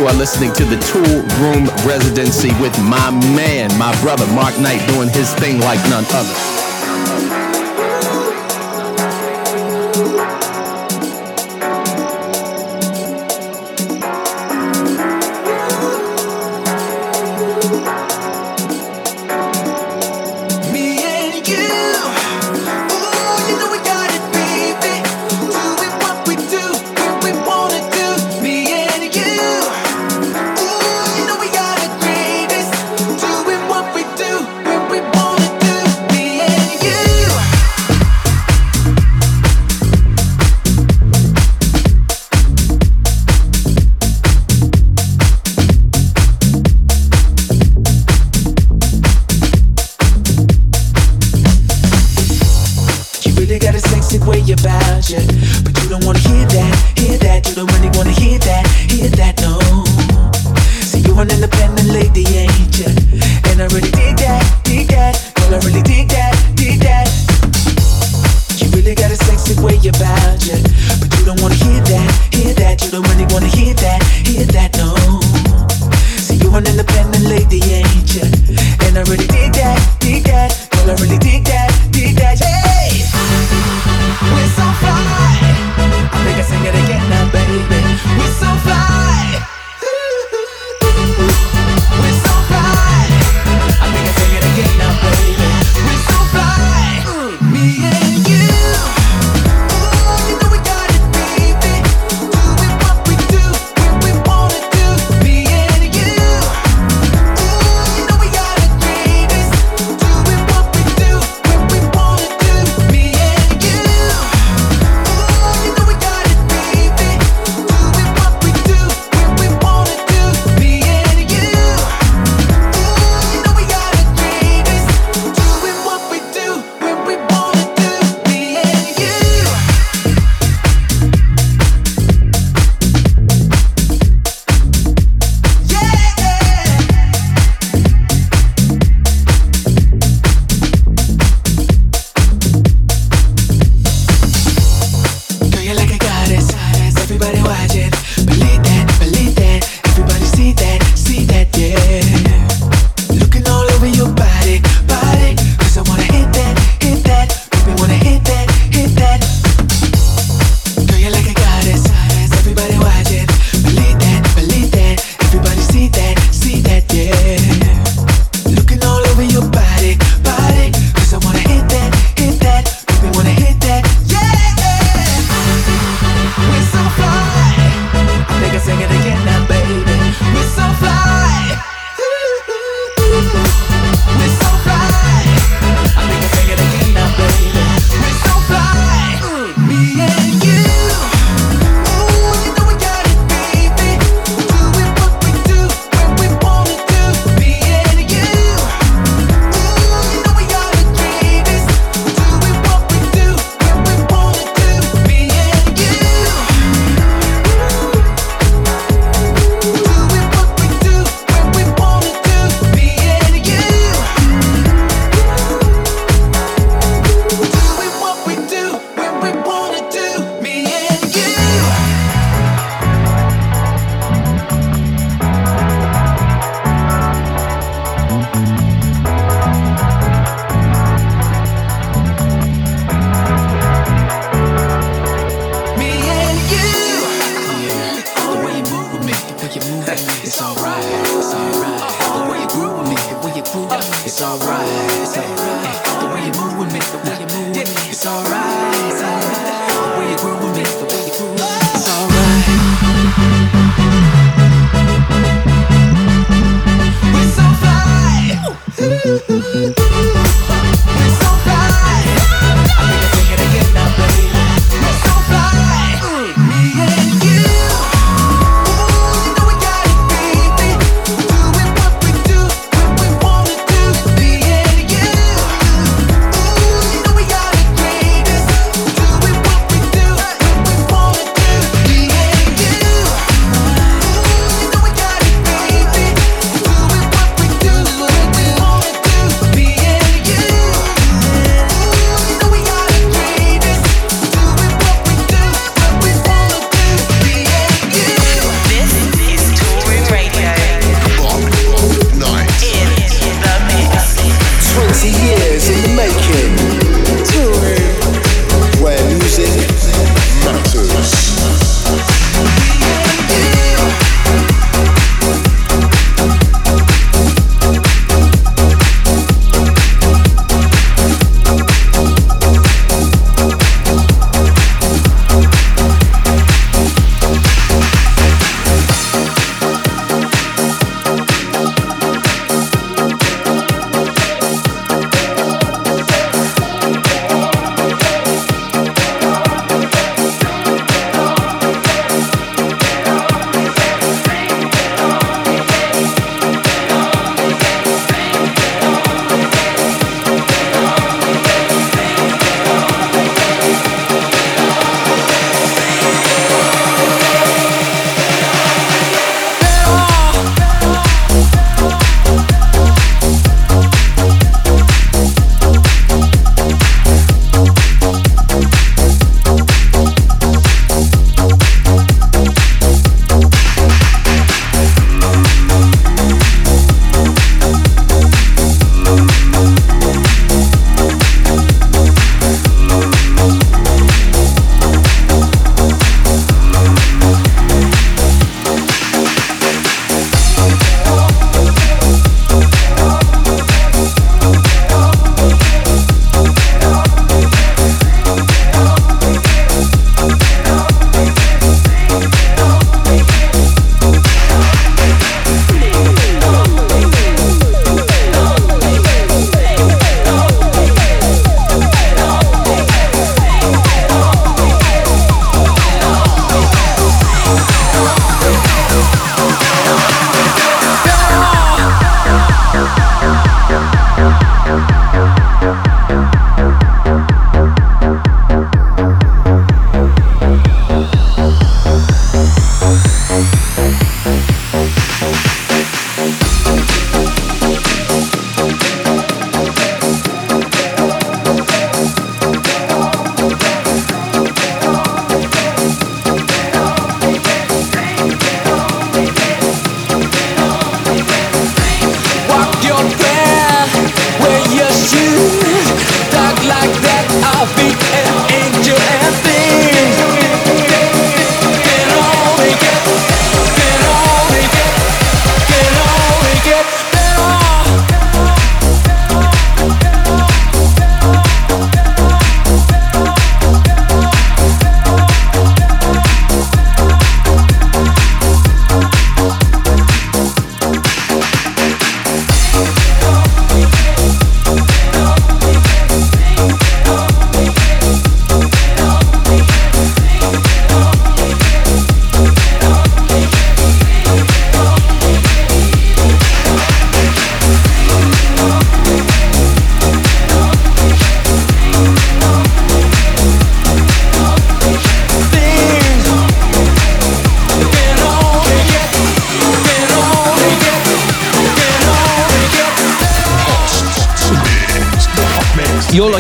are listening to the Tool Room Residency with my man, my brother Mark Knight, doing his thing like none other.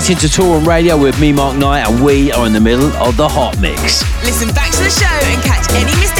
Locked into Toolroom Radio with me, Mark Knight, and we are in the middle of the hot mix. Listen back to the show and catch any missed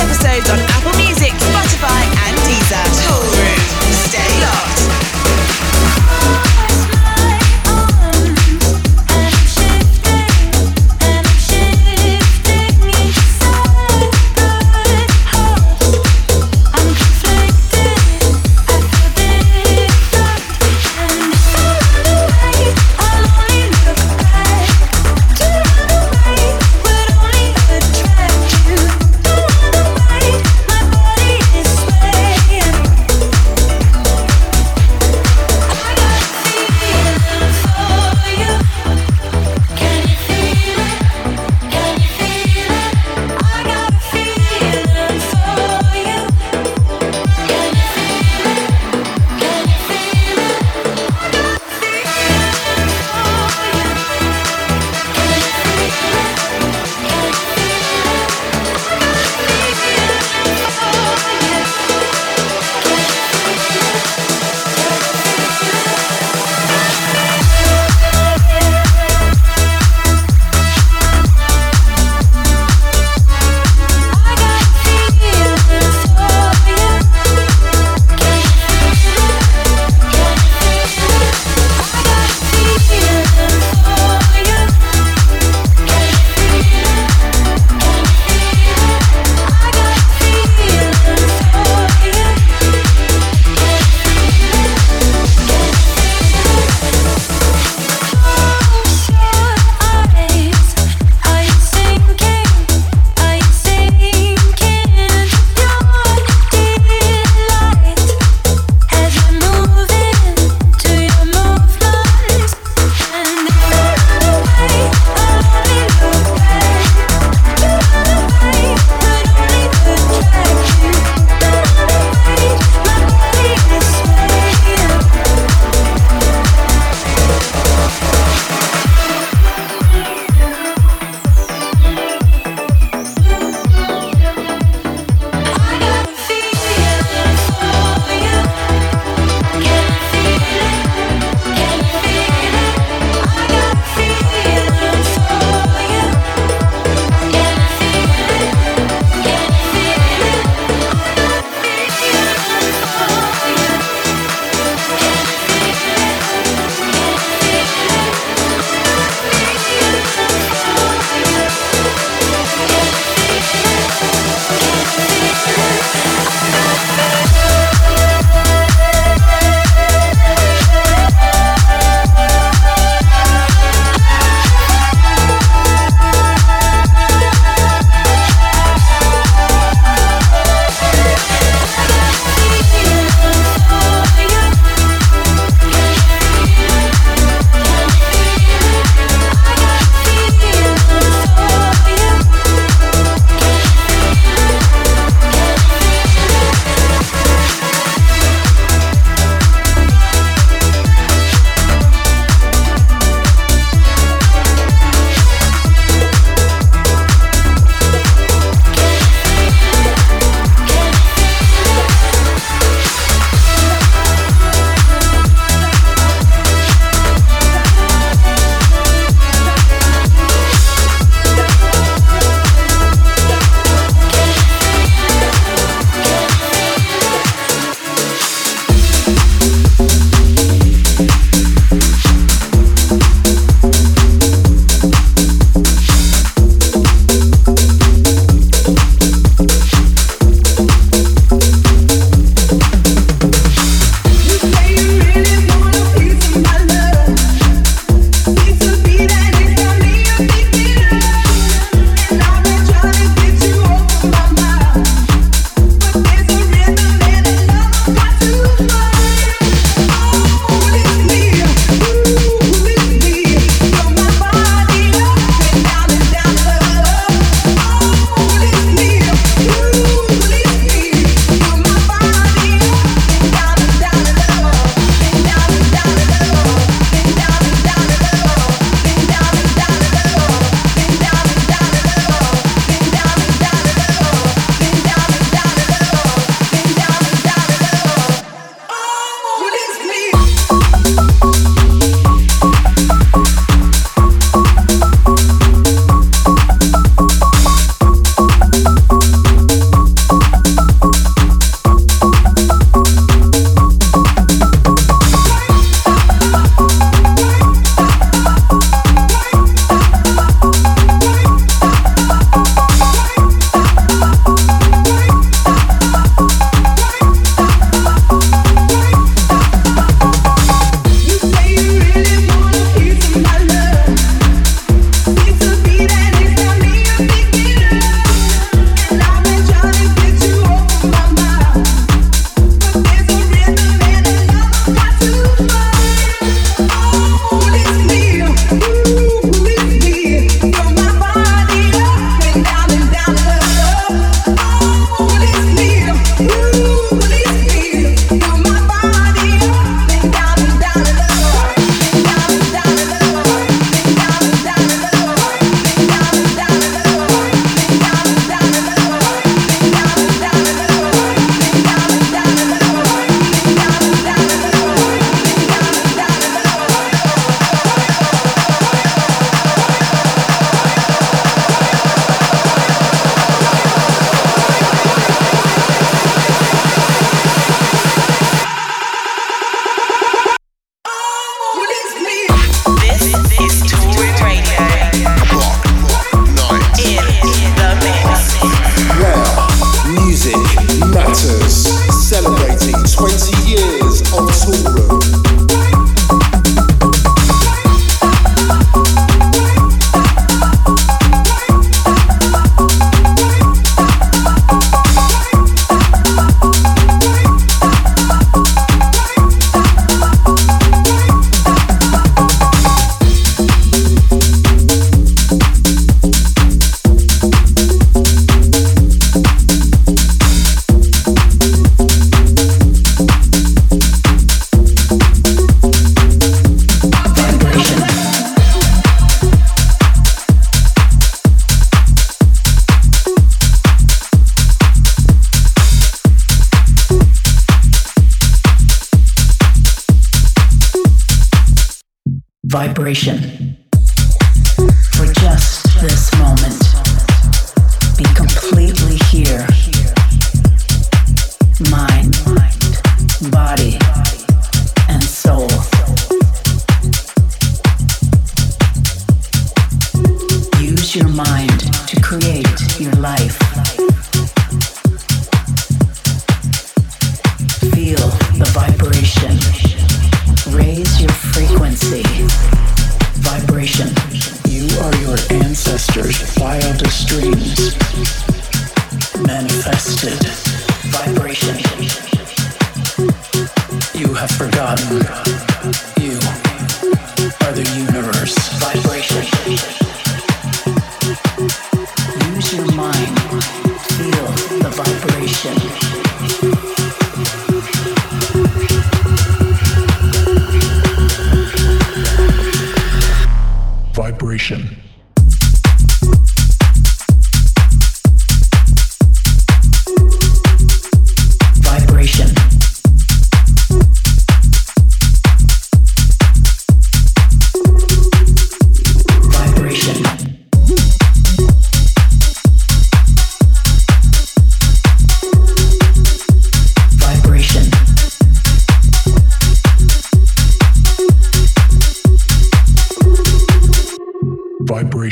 operation.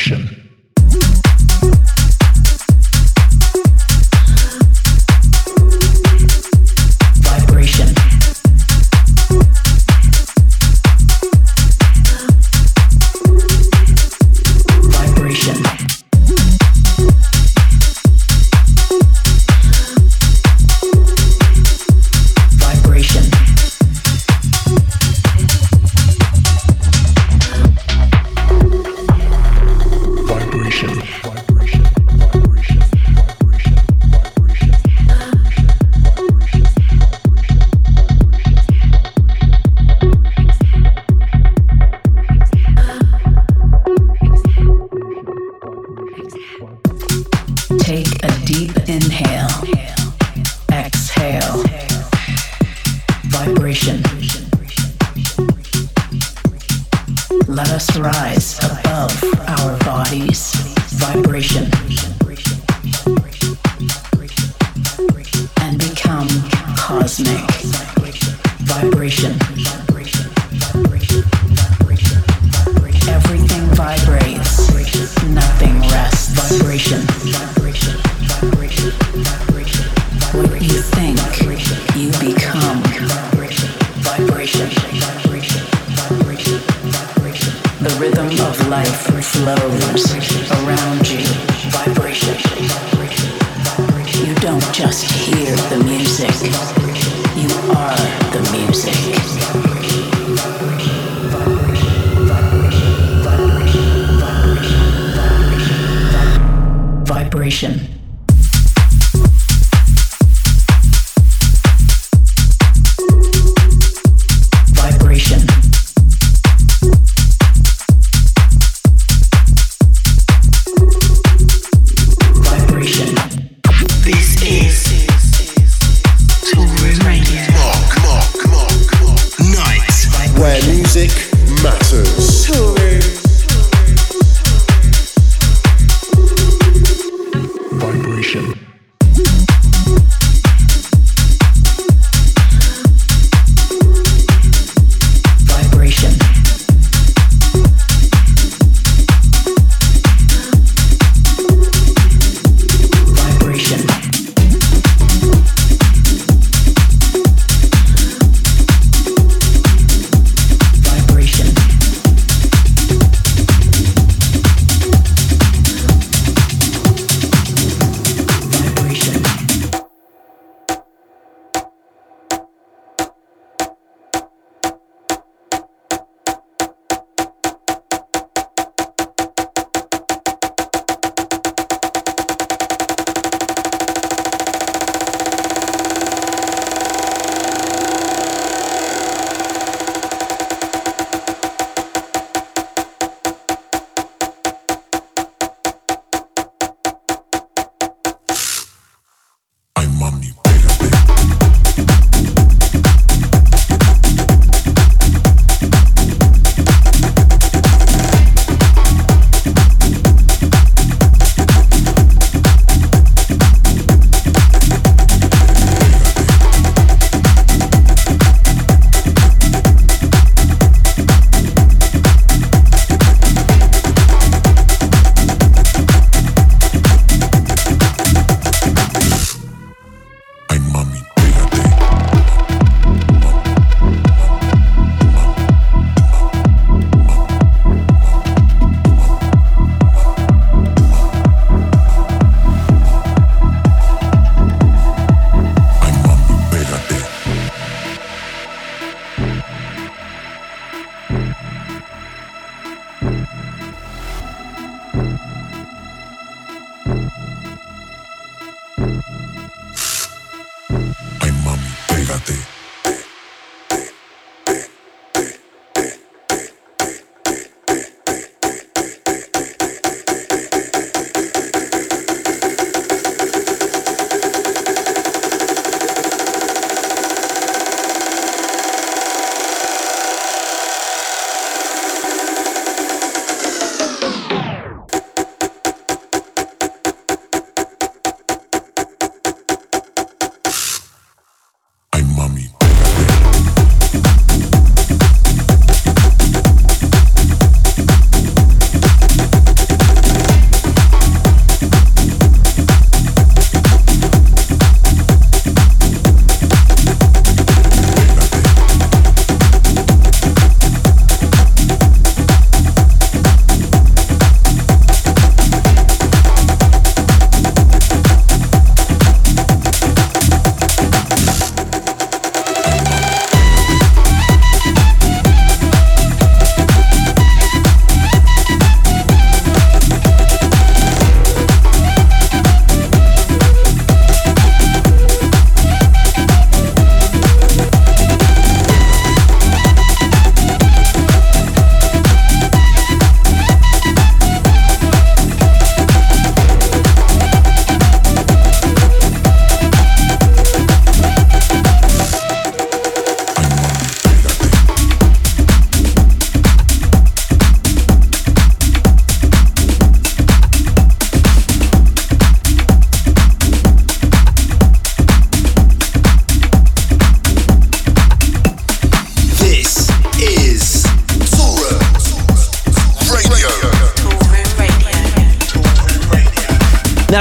action.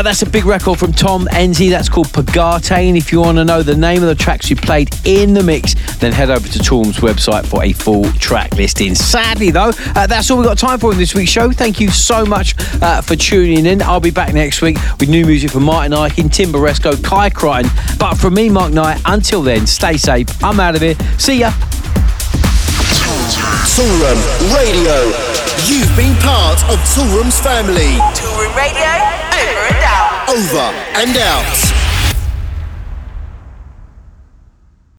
That's a big record from Tom Enzy. That's called Pagate. And if you want to know the name of the tracks we played in the mix, then head over to Toolroom's website for a full track listing. Sadly, though, uh, that's all we've got time for in this week's show. Thank you so much uh, for tuning in. I'll be back next week with new music from Martin Ikin, Tim Baresko, Kai Crichton. But from me, Mark Knight, until then, stay safe. I'm out of here. See ya. Toolroom Radio. You've been part of Toolroom's family. Toolroom Radio, over and out. Over and out.